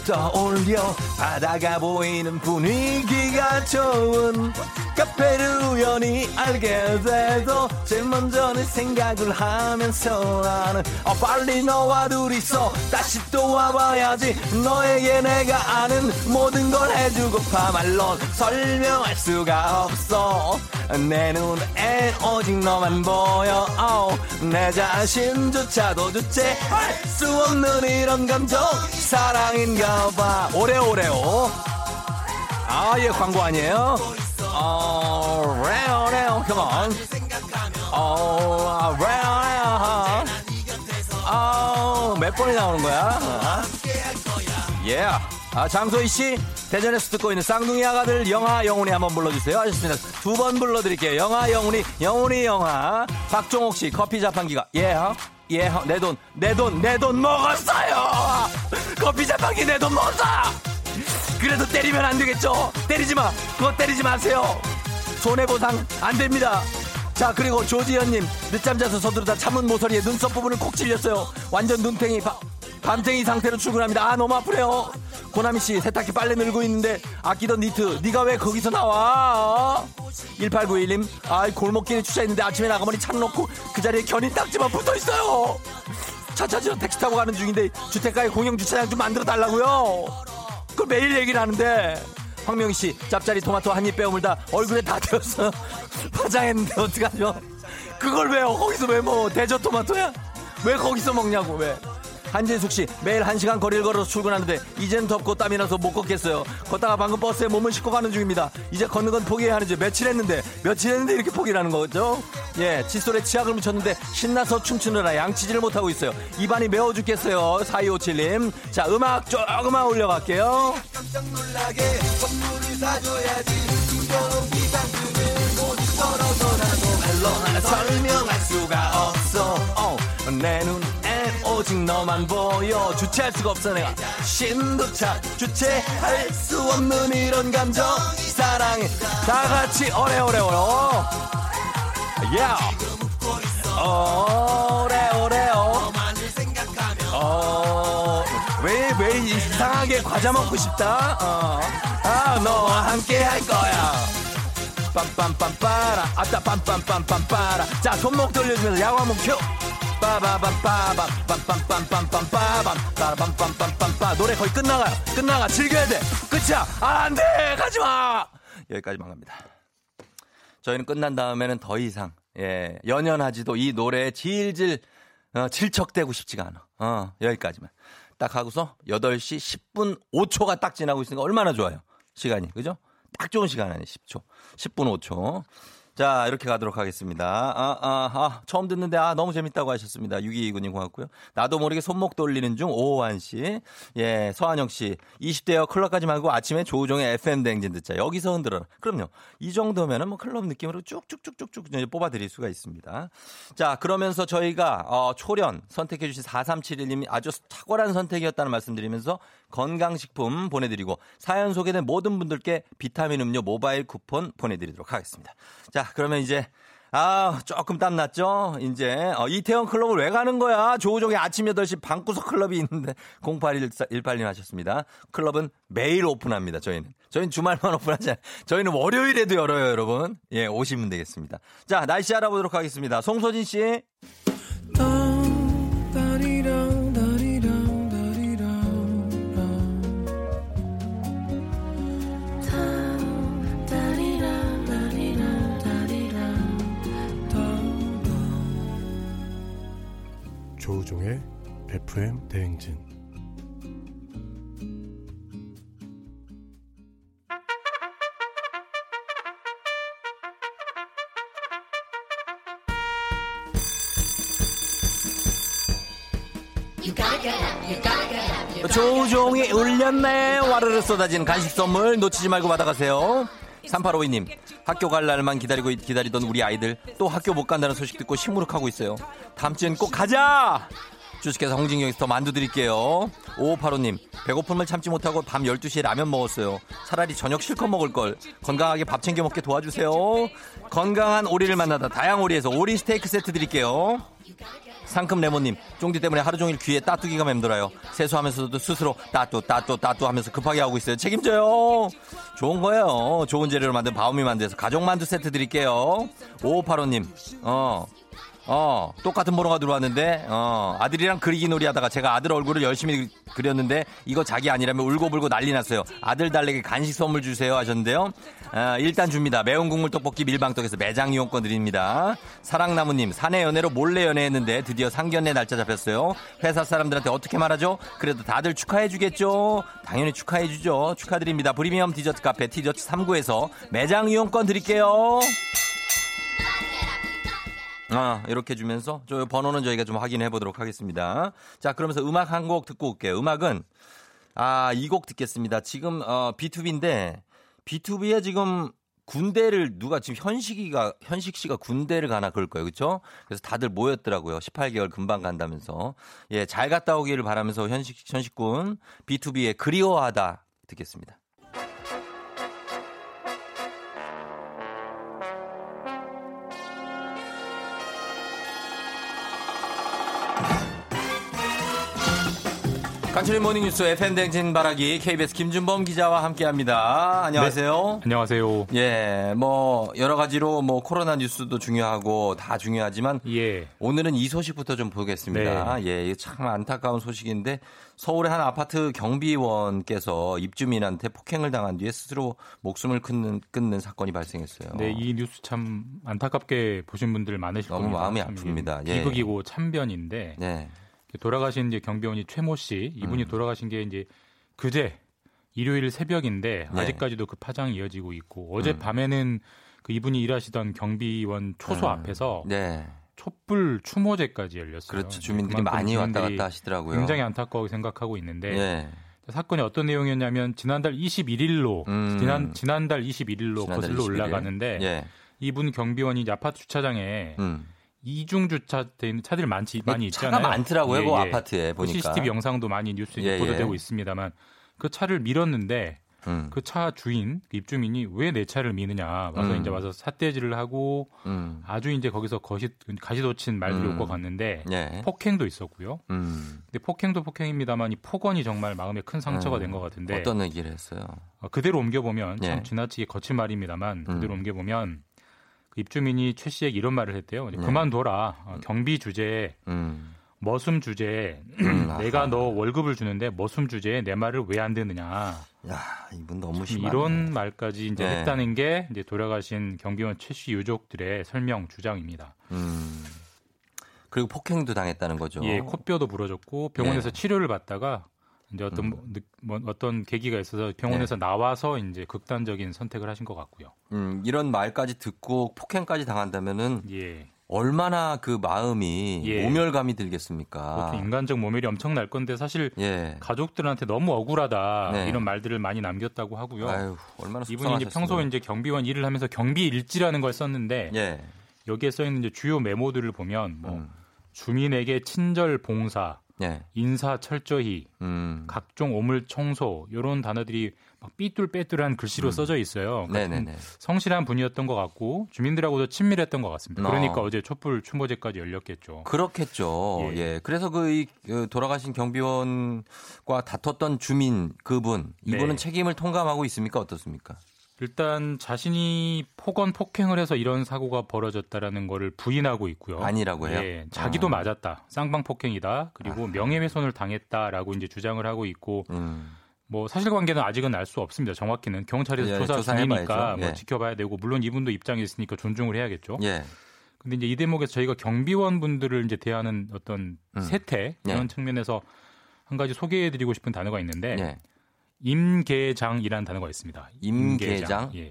떠올려 바다가 보이는 분위기가 좋은 카페를 우연히 알게 돼도 제일 먼저는 생각을 하면서 나는 어, 빨리 너와 둘이서 다시 또 와봐야지. 너에게 내가 아는 모든 걸 해주고파 말로 설명할 수가 없어. 내 눈에 오직 너만 보여. oh, 내 자신조차도 주체할 수 없는 이런 감정. 사랑인가 봐. 오래오래오. 아예 광고 아니에요 어 레오레오 컴온 어 레오레오 어몇 번이 나오는 거야 예 yeah. 아 장소희 씨 대전에서 듣고 있는 쌍둥이 아가들 영화 영훈이 한번 불러주세요. 하셨습니다. 두 번 불러드릴게요. 영화 영훈이 영훈이 영화 박종옥 씨 커피 자판기가 예 예, 내 돈, 내 돈, 내 돈 먹었어요! 커피 자판기 내 돈 먹었어! 그래도 때리면 안 되겠죠? 때리지 마! 그거 때리지 마세요! 손해보상 안 됩니다! 자, 그리고 조지현님, 늦잠 자서 서두르다 참은 모서리에 눈썹 부분을 콕 찔렸어요. 완전 눈탱이, 바, 밤탱이 상태로 출근합니다. 아, 너무 아프네요. 고나미 씨 세탁기 빨래 늘고 있는데 아끼던 니트 네가 왜 거기서 나와? 1891님 아이 골목길에 주차했는데 아침에 나가보니 차 놓고 그 자리에 견인 딱지만 붙어 있어요. 차 찾으러 택시 타고 가는 중인데 주택가에 공영 주차장 좀 만들어 달라고요. 그걸 매일 얘기를 하는데 황명희 씨 짭짜리 토마토 한 입 빼어물다 얼굴에 다 되었어. 화장했는데 어떡하죠? 그걸 왜요? 거기서 왜 뭐 대저 토마토야? 왜 거기서 먹냐고 왜? 한진숙 씨 매일 한 시간 거리를 걸어서 출근하는데 이젠 덥고 땀이 나서 못 걷겠어요. 걷다가 방금 버스에 몸을 싣고 가는 중입니다. 이제 걷는 건 포기해야 하는지 며칠 했는데 며칠 했는데 이렇게 포기를 하는 거죠? 예, 칫솔에 치약을 묻혔는데 신나서 춤추느라 양치질을 못하고 있어요. 입안이 매워 죽겠어요. 4257님. 자, 음악 조금만 올려갈게요. 설명할 수가 없어 어, 내 눈엔 오직 너만 보여. 주체할 수가 없어 내가. 신도차 주체할 수 없는 이런 감정. 사랑해 다 같이 오래오래 오래. 야 오래오래오. 어, 왜, 왜 이상하게 과자 먹고 싶다? 어. 아, 너와 함께 할 거야. 빰빰빰빠라. 아따 빰빰빰빰빠라. 자 손목 돌려주면서 한번 큐 빠바밤빠밤 빰빰빰빰빰빠밤 빠밤빰빰빰빰 노래 거의 끝나가요 끝나가 즐겨야 돼 끝이야 아, 안돼 가지마 여기까지만 갑니다 저희는 끝난 다음에는 더 이상 예 연연하지도 이 노래에 질질 어, 질척대고 싶지가 않아 어 여기까지만 딱 하고서 8시 10분 5초가 딱 지나고 있으니까 얼마나 좋아요 시간이 그죠 딱 좋은 시간 아니에요 10초 10분 5초. 자, 이렇게 가도록 하겠습니다. 아, 아, 아, 처음 듣는데, 아, 너무 재밌다고 하셨습니다. 6229님 고맙고요. 나도 모르게 손목 돌리는 중, 오호환 씨. 예, 서한영 씨. 20대여 클럽까지 말고 아침에 조우종의 FM 댕진 듣자. 여기서 흔들어라. 그럼요. 이 정도면은 뭐 클럽 느낌으로 쭉쭉쭉쭉쭉 뽑아드릴 수가 있습니다. 자, 그러면서 저희가, 어, 초련 선택해주신 4371님이 아주 탁월한 선택이었다는 말씀 드리면서 건강식품 보내드리고 사연 소개된 모든 분들께 비타민 음료 모바일 쿠폰 보내드리도록 하겠습니다. 자, 그러면 이제 아, 조금 땀났죠? 이제, 어, 이태원 클럽을 왜 가는 거야? 조우종의 아침 8시 방구석 클럽이 있는데, 0818님 하셨습니다. 클럽은 매일 오픈합니다, 저희는. 저희는 주말만 오픈하지 않아요. 저희는 월요일에도 열어요, 여러분. 예, 오시면 되겠습니다. 자, 날씨 알아보도록 하겠습니다. 송소진 씨. 조우종의 FM 대행진. 조종이 울렸네. 와르르 쏟아진 간식 선물 놓치지 말고 받아가세요 3852님, 학교 갈 날만 기다리고 기다리던 우리 아이들 또 학교 못 간다는 소식 듣고 시무룩하고 있어요. 다음 주엔 꼭 가자! 주식회사 홍진경에서 더 만두 드릴게요. 5585님, 배고픔을 참지 못하고 밤 12시에 라면 먹었어요. 차라리 저녁 실컷 먹을 걸. 건강하게 밥 챙겨 먹게 도와주세요. 건강한 오리를 만나다 다양오리에서 오리 스테이크 세트 드릴게요. 상큼 레몬님, 쫑디 때문에 하루 종일 귀에 따뚜기가 맴돌아요. 세수하면서도 스스로 따뚜, 따뚜, 따뚜 하면서 급하게 하고 있어요. 책임져요. 좋은 거예요. 좋은 재료로 만든 바오미 만두에서 가족 만두 세트 드릴게요. 5585님, 어, 어, 똑같은 번호가 들어왔는데, 어, 아들이랑 그리기 놀이 하다가 제가 아들 얼굴을 열심히 그렸는데, 이거 자기 아니라면 울고불고 난리 났어요. 아들 달래게 간식 선물 주세요 하셨는데요. 어, 일단 줍니다. 매운 국물 떡볶이 밀방떡에서 매장 이용권 드립니다. 사랑나무님, 사내 연애로 몰래 연애했는데 드디어 상견례 날짜 잡혔어요. 회사 사람들한테 어떻게 말하죠? 그래도 다들 축하해주겠죠? 당연히 축하해주죠. 축하드립니다. 프리미엄 디저트 카페 디저트 3구에서 매장 이용권 드릴게요. 아, 이렇게 주면서 저 번호는 저희가 좀 확인해 보도록 하겠습니다. 자, 그러면서 음악 한 곡 듣고 올게요. 음악은 아, 이 곡 듣겠습니다. 지금 어 B2B인데 B2B에 지금 군대를 누가 지금 현식이가 현식 씨가 군대를 가나 그럴 거예요. 그렇죠? 그래서 다들 모였더라고요. 18개월 금방 간다면서. 예, 잘 갔다 오기를 바라면서 현식 현식군 B2B의 그리워하다 듣겠습니다. 간추린 모닝뉴스 FM 댕진 바라기 KBS 김준범 기자와 함께합니다. 안녕하세요. 네, 안녕하세요. 예, 뭐 여러 가지로 뭐 코로나 뉴스도 중요하고 다 중요하지만 예. 오늘은 이 소식부터 좀 보겠습니다. 네. 예, 참 안타까운 소식인데 서울의 한 아파트 경비원께서 입주민한테 폭행을 당한 뒤에 스스로 목숨을 끊는, 끊는 사건이 발생했어요. 네, 이 뉴스 참 안타깝게 보신 분들 많으실 너무 겁니다. 마음이 아픕니다. 예. 비극이고 참변인데. 네. 돌아가신 이제 경비원이 최모 씨 이분이 음. 돌아가신 게 이제 그제 일요일 새벽인데 네. 아직까지도 그 파장이 이어지고 있고 어제 음. 밤에는 그 이분이 일하시던 경비원 초소 음. 앞에서 네. 촛불 추모제까지 열렸어요. 그렇죠. 주민들이 많이 왔다 갔다 하시더라고요. 굉장히 안타까워 생각하고 있는데 네. 사건이 어떤 내용이었냐면 지난달 21일로 음. 지난 지난달 21일로 지난달 거슬러 21일. 올라가는데 예. 이분 경비원이 아파트 주차장에 음. 이중 주차된 차들 많지 많이 있잖아요. 차가 많더라고요, 예, 그 예. 아파트에 보니까. CCTV 영상도 많이 뉴스에 예, 보도되고 예. 있습니다만 그 차를 밀었는데 음. 그차 주인 그 입주민이 왜 내 차를 미느냐 와서 음. 이제 와서 삿대질을 하고 음. 아주 이제 거기서 거시 가시도친 말들이 음. 오고 갔는데 네. 폭행도 있었고요. 음. 근데 폭행도 폭행입니다만 이 폭언이 정말 마음에 큰 상처가 음. 된것 같은데 어떤 얘기를 했어요? 어, 그대로 옮겨 보면 네. 참 지나치게 거친 말입니다만 그대로 옮겨 보면 그 입주민이 최 씨에게 이런 말을 했대요. 네. 그만둬라 어, 경비 주제에 머슴 주제에 음, 내가 너 월급을 주는데 머슴 주제에 내 말을 왜 안 듣느냐. 야, 이분 너무 심하 이런 말까지 이제 네. 했다는 게 이제 돌아가신 경비원 최 씨 유족들의 설명 주장입니다. 음. 그리고 폭행도 당했다는 거죠. 예, 코뼈도 부러졌고 병원에서 네. 치료를 받다가 이제 어떤 음. 뭐, 어떤 계기가 있어서 병원에서 네. 나와서 이제 극단적인 선택을 하신 것 같고요. 음, 이런 말까지 듣고 폭행까지 당한다면은 예. 얼마나 그 마음이 예. 모멸감이 들겠습니까? 인간적 모멸이 엄청날 건데 사실 예. 가족들한테 너무 억울하다 네. 이런 말들을 많이 남겼다고 하고요. 아유, 얼마나 이분이 이제 평소에 이제 경비원 일을 하면서 경비 일지라는 걸 썼는데 예. 여기에 써 있는 주요 메모들을 보면 뭐 음. 주민에게 친절 봉사, 네. 인사 철저히, 음. 각종 오물 청소 이런 단어들이 막 삐뚤빼뚤한 글씨로 음. 써져 있어요. 그러니까 성실한 분이었던 것 같고 주민들하고도 친밀했던 것 같습니다. 그러니까 어. 제 촛불 추모제까지 열렸겠죠. 그렇겠죠. 예. 예. 그래서 그, 이, 그 돌아가신 경비원과 다퉜던 주민 그분 이분은 네. 책임을 통감하고 있습니까? 어떻습니까? 일단 자신이 폭언 폭행을 해서 이런 사고가 벌어졌다라는 거를 부인하고 있고요. 아니라고 해요. 예, 자기도 어. 맞았다. 쌍방 폭행이다. 그리고 아. 명예훼손을 당했다라고 이제 주장을 하고 있고 음. 뭐 사실관계는 아직은 알 수 없습니다. 정확히는 경찰에서 예, 조사 중이니까 뭐 예. 지켜봐야 되고 물론 이분도 입장이 있으니까 존중을 해야겠죠. 예. 근데 이제 이 대목에서 저희가 경비원 분들을 이제 대하는 어떤 음. 세태 이런 예. 측면에서 한 가지 소개해드리고 싶은 단어가 있는데 예. 임계장이라는 단어가 있습니다. 임계장? 예.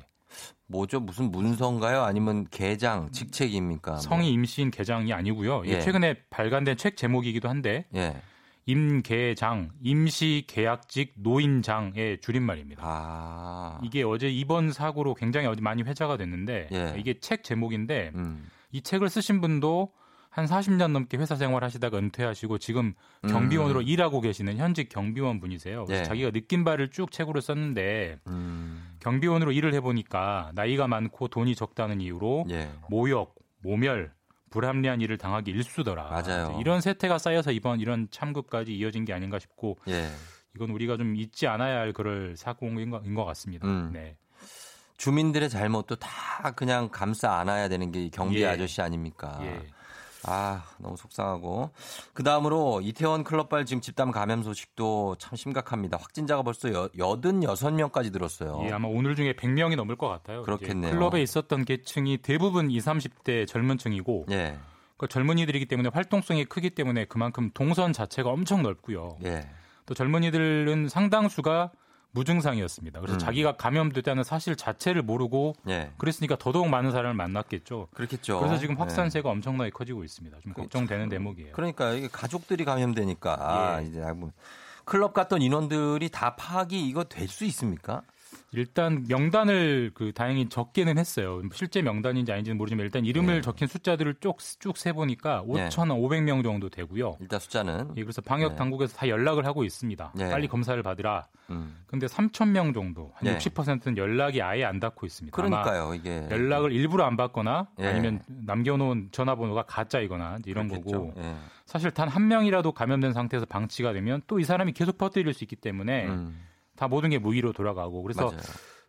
뭐죠? 무슨 문서인가요? 아니면 계장, 직책입니까? 뭐. 성이 임시인 계장이 아니고요. 예. 최근에 발간된 책 제목이기도 한데 예. 임계장, 임시계약직 노인장의 줄임말입니다. 아. 이게 어제 이번 사고로 굉장히 많이 회자가 됐는데 예. 이게 책 제목인데 음. 이 책을 쓰신 분도 한 40년 넘게 회사 생활 하시다가 은퇴하시고 지금 경비원으로 음. 일하고 계시는 현직 경비원 분이세요. 예. 자기가 느낀 바를 쭉 책으로 썼는데 음. 경비원으로 일을 해보니까 나이가 많고 돈이 적다는 이유로 예. 모욕, 모멸, 불합리한 일을 당하기 일수더라. 맞아요. 이런 세태가 쌓여서 이번 이런 참급까지 이어진 게 아닌가 싶고 예. 이건 우리가 좀 잊지 않아야 할 그럴 사고인 것 같습니다. 음. 네. 주민들의 잘못도 다 그냥 감싸 안아야 되는 게 경비 예. 아저씨 아닙니까? 예. 아, 너무 속상하고. 그 다음으로 이태원 클럽발 지금 집단 감염 소식도 참 심각합니다. 확진자가 벌써 여, 86명까지 들었어요. 예, 아마 오늘 중에 100명이 넘을 것 같아요. 그렇겠네요. 클럽에 있었던 계층이 대부분 20, 30대 젊은 층이고. 예. 그 젊은이들이기 때문에 활동성이 크기 때문에 그만큼 동선 자체가 엄청 넓고요. 예. 또 젊은이들은 상당수가 무증상이었습니다. 그래서 음. 자기가 감염됐다는 사실 자체를 모르고 예. 그랬으니까 더더욱 많은 사람을 만났겠죠. 그렇겠죠. 그래서 지금 확산세가 예. 엄청나게 커지고 있습니다. 좀 그렇죠. 걱정되는 대목이에요. 그러니까 이게 가족들이 감염되니까 아, 예. 이제 클럽 갔던 인원들이 다 파악이 이거 될 수 있습니까? 일단 명단을 그 다행히 적게는 했어요. 실제 명단인지 아닌지는 모르지만 일단 이름을 네. 적힌 숫자들을 쭉쭉 세 보니까 5,500명 네. 정도 되고요. 일단 숫자는 예, 그래서 방역 네. 당국에서 다 연락을 하고 있습니다. 네. 빨리 검사를 받으라. 음. 근데 3,000명 정도 한 60%는 연락이 아예 안 닿고 있습니다. 그러니까요, 이게 연락을 일부러 안 받거나 예. 아니면 남겨놓은 전화번호가 가짜이거나 이런 그렇겠죠. 거고. 예. 사실 단 한 명이라도 감염된 상태에서 방치가 되면 또 이 사람이 계속 퍼뜨릴 수 있기 때문에. 음. 다 모든 게 무의로 돌아가고 그래서 맞아요.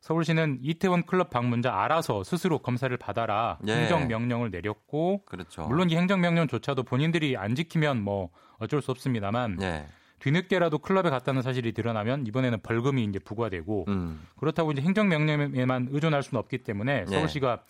서울시는 이태원 클럽 방문자 알아서 스스로 검사를 받아라 예. 행정 명령을 내렸고 그렇죠. 물론 이 행정 명령조차도 본인들이 안 지키면 뭐 어쩔 수 없습니다만 예. 뒤늦게라도 클럽에 갔다는 사실이 드러나면 이번에는 벌금이 이제 부과되고 음. 그렇다고 이제 행정 명령에만 의존할 수는 없기 때문에 예. 서울시가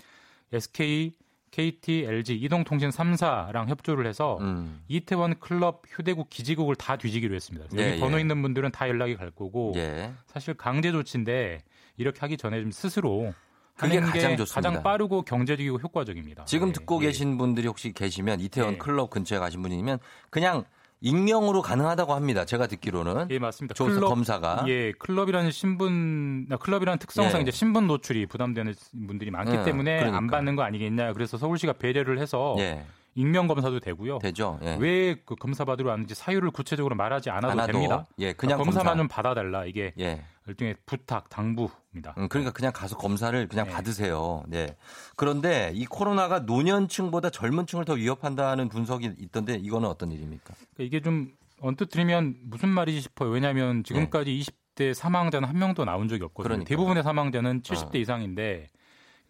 예. SK KT, LG, 이동통신 3사랑 협조를 해서 음. 이태원 클럽 휴대국 기지국을 다 뒤지기로 했습니다. 예, 여기 번호 예. 있는 분들은 다 연락이 갈 거고 예. 사실 강제 조치인데 이렇게 하기 전에 좀 스스로 그게 가장 좋습니다. 가장 빠르고 경제적이고 효과적입니다. 지금 네. 듣고 예. 계신 분들이 혹시 계시면 이태원 예. 클럽 근처에 가신 분이면 그냥 익명으로 가능하다고 합니다. 제가 듣기로는. 예, 맞습니다. 조 클럽, 검사가. 예, 클럽이라는 신분, 클럽이라는 특성상 예. 이제 신분 노출이 부담되는 분들이 많기 예, 때문에 그러니까. 안 받는 거 아니겠냐. 그래서 서울시가 배려를 해서 예. 익명 검사도 되고요. 되죠. 예. 왜그 검사 받으러 왔는지 사유를 구체적으로 말하지 않아도, 않아도 됩니다. 예, 그냥 그러니까 검사만 검사. 좀 받아달라. 이게 예. 일종의 부탁, 당부입니다. 음, 그러니까 그냥 가서 검사를 그냥 네. 받으세요. 네. 그런데 이 코로나가 노년층보다 젊은 층을 더 위협한다는 분석이 있던데 이거는 어떤 일입니까? 그러니까 이게 좀 언뜻 들으면 무슨 말이지 싶어요. 왜냐하면 지금까지 네. 20대 사망자는 한 명도 나온 적이 없거든요. 그러니까. 대부분의 사망자는 70대 어. 이상인데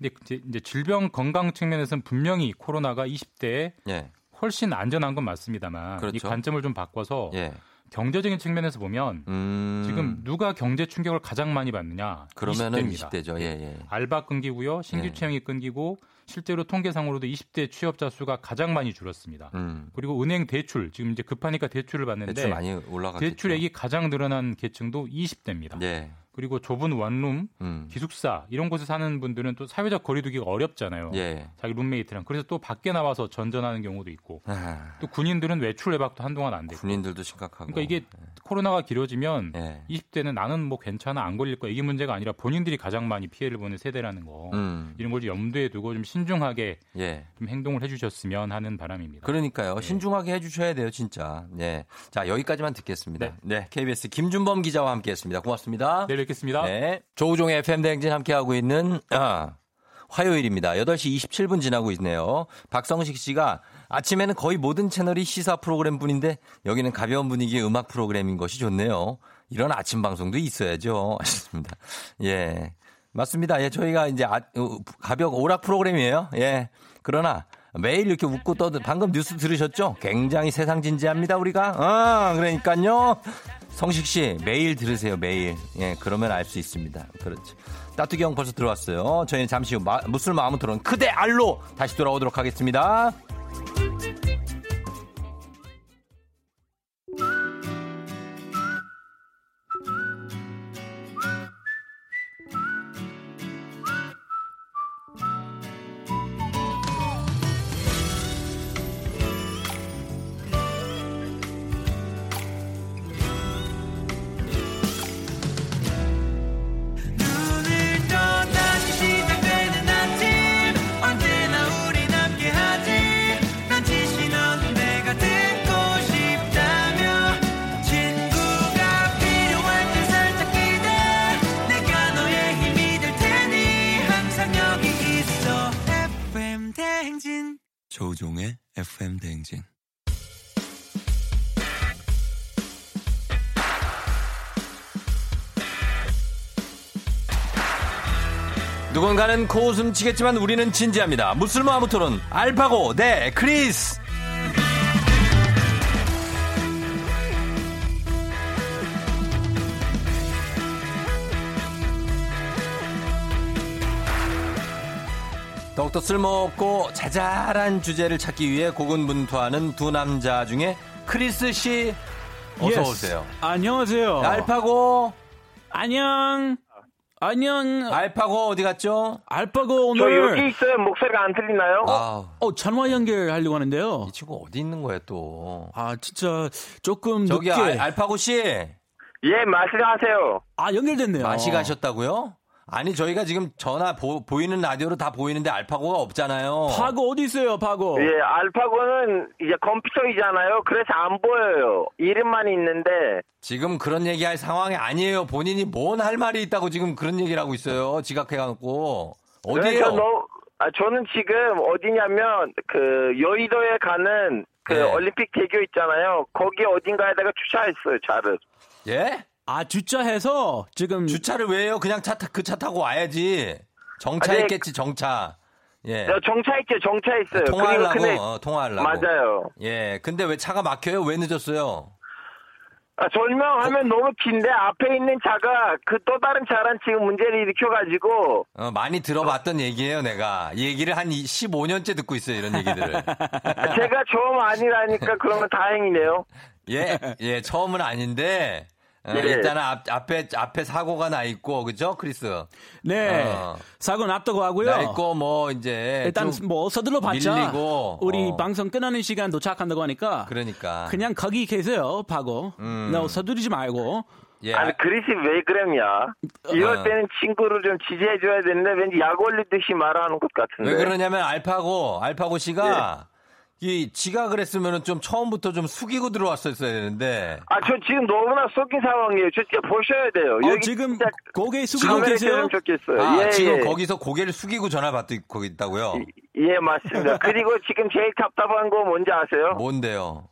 근데 이제 질병 건강 측면에서는 분명히 코로나가 20대에 예. 훨씬 안전한 건 맞습니다만 그렇죠. 이 관점을 좀 바꿔서 예. 경제적인 측면에서 보면 음... 지금 누가 경제 충격을 가장 많이 받느냐? 그러면은 20대입니다. 20대죠. 예, 예. 알바 끊기고요. 신규 예. 채용이 끊기고 실제로 통계상으로도 20대 취업자 수가 가장 많이 줄었습니다. 음. 그리고 은행 대출 지금 이제 급하니까 대출을 받는데 대출 많이 올라갔겠죠. 대출액이 가장 늘어난 계층도 20대입니다. 네. 그리고 좁은 원룸, 음. 기숙사 이런 곳에 사는 분들은 또 사회적 거리두기가 어렵잖아요. 예. 자기 룸메이트랑 그래서 또 밖에 나와서 전전하는 경우도 있고 아. 또 군인들은 외출 외박도 한동안 안 되고. 군인들도 심각하고. 그러니까 이게 예. 코로나가 길어지면 예. 20대는 나는 뭐 괜찮아 안 걸릴 거야 이게 문제가 아니라 본인들이 가장 많이 피해를 보는 세대라는 거 음. 이런 걸좀 염두에 두고 좀 신중하게 예. 좀 행동을 해주셨으면 하는 바람입니다. 그러니까요. 네. 신중하게 해주셔야 돼요, 진짜. 네. 자 여기까지만 듣겠습니다. 네. 네. KBS 김준범 기자와 함께했습니다. 고맙습니다. 네, 뵙겠습니다. 네. 조우종의 FM 대행진 함께하고 있는 아, 화요일입니다. 8시 27분 지나고 있네요. 박성식 씨가 아침에는 거의 모든 채널이 시사 프로그램 뿐인데 여기는 가벼운 분위기의 음악 프로그램인 것이 좋네요. 이런 아침 방송도 있어야죠. 하셨습니다. 예. 맞습니다. 예, 저희가 이제 아, 어, 가벼운 오락 프로그램이에요. 예. 그러나 매일 이렇게 웃고 떠든 방금 뉴스 들으셨죠? 굉장히 세상 진지합니다, 우리가. 아, 그러니까요. 성식 씨 매일 들으세요 매일 예 그러면 알 수 있습니다 그렇죠 따뚜기 형 벌써 들어왔어요 저희는 잠시 후 마, 무술 마음은 토론 크대 알로 다시 돌아오도록 하겠습니다. 누군가는 코웃음 치겠지만 우리는 진지합니다. 무쓸모 아무토론 알파고 네 크리스. 더욱더 쓸모없고 자잘한 주제를 찾기 위해 고군분투하는 두 남자 중에 크리스 씨 어서 yes. 오세요. 안녕하세요. 알파고 안녕. 안녕. 알파고 어디 갔죠? 알파고 오늘 저 여기 있어요. 목소리가 안 들리나요? 아. 어 전화 연결하려고 하는데요. 이 친구 어디 있는 거예요 또? 아 진짜 조금 저기 늦게. 알, 파고 씨. 예, 마시하세요. 아 연결됐네요. 마시 가셨다고요? 아니 저희가 지금 전화 보, 이는 라디오로 다 보이는데 알파고가 없잖아요. 파고 어디 있어요, 파고? 예, 알파고는 이제 컴퓨터이잖아요. 그래서 안 보여요. 이름만 있는데. 지금 그런 얘기할 상황이 아니에요. 본인이 뭔 할 말이 있다고 지금 그런 얘기를 하고 있어요. 지각해갖고 어디에요? 너, 아, 저는 지금 어디냐면 그 여의도에 가는 그 네. 올림픽 대교 있잖아요. 거기 어딘가에다가 주차했어요, 차를. 예? 아 주차해서 지금 주차를 왜 해요? 그냥 차 그 차 타고 와야지. 정차했겠지 정차. 예. 정차했죠 정차했어요. 아, 통화하려고 어, 통화하려고. 맞아요. 예. 근데 왜 차가 막혀요? 왜 늦었어요? 아, 설명하면 거... 너무 긴데 앞에 있는 차가 그 또 다른 차랑 지금 문제를 일으켜가지고 어, 많이 들어봤던 얘기예요 내가 얘기를 한 15년째 듣고 있어요 이런 얘기들을 제가 처음 아니라니까 그러면 다행이네요 예, 예 처음은 아닌데 어, 네. 일단은 앞, 앞에 앞에 사고가 나 있고 그죠, 크리스? 네, 어. 사고 났다고 하고요. 나 있고 뭐 이제 일단 뭐 서둘러 봤자 밀리고 우리 어. 방송 끝나는 시간 도착한다고 하니까 그러니까 그냥 거기 계세요, 파고. 음. 너 서두르지 말고. 예. 아니 그리스 왜 그랬냐? 이럴 어. 때는 친구를 좀 지지해줘야 되는데 왠지 약 올리듯이 말하는 것 같은데. 왜 그러냐면 알파고 알파고 씨가. 예. 이 지가 그랬으면은 좀 처음부터 좀 숙이고 들어왔었어야 되는데. 아, 저 지금 너무나 섞인 상황이에요. 저 진짜 보셔야 돼요. 어, 여기 지금 고개 숙이고 계세요? 좋겠어요. 아, 예, 지금 예. 거기서 고개를 숙이고 전화 받고 있다고요? 예, 맞습니다. 그리고 지금 제일 답답한 거 뭔지 아세요? 뭔데요?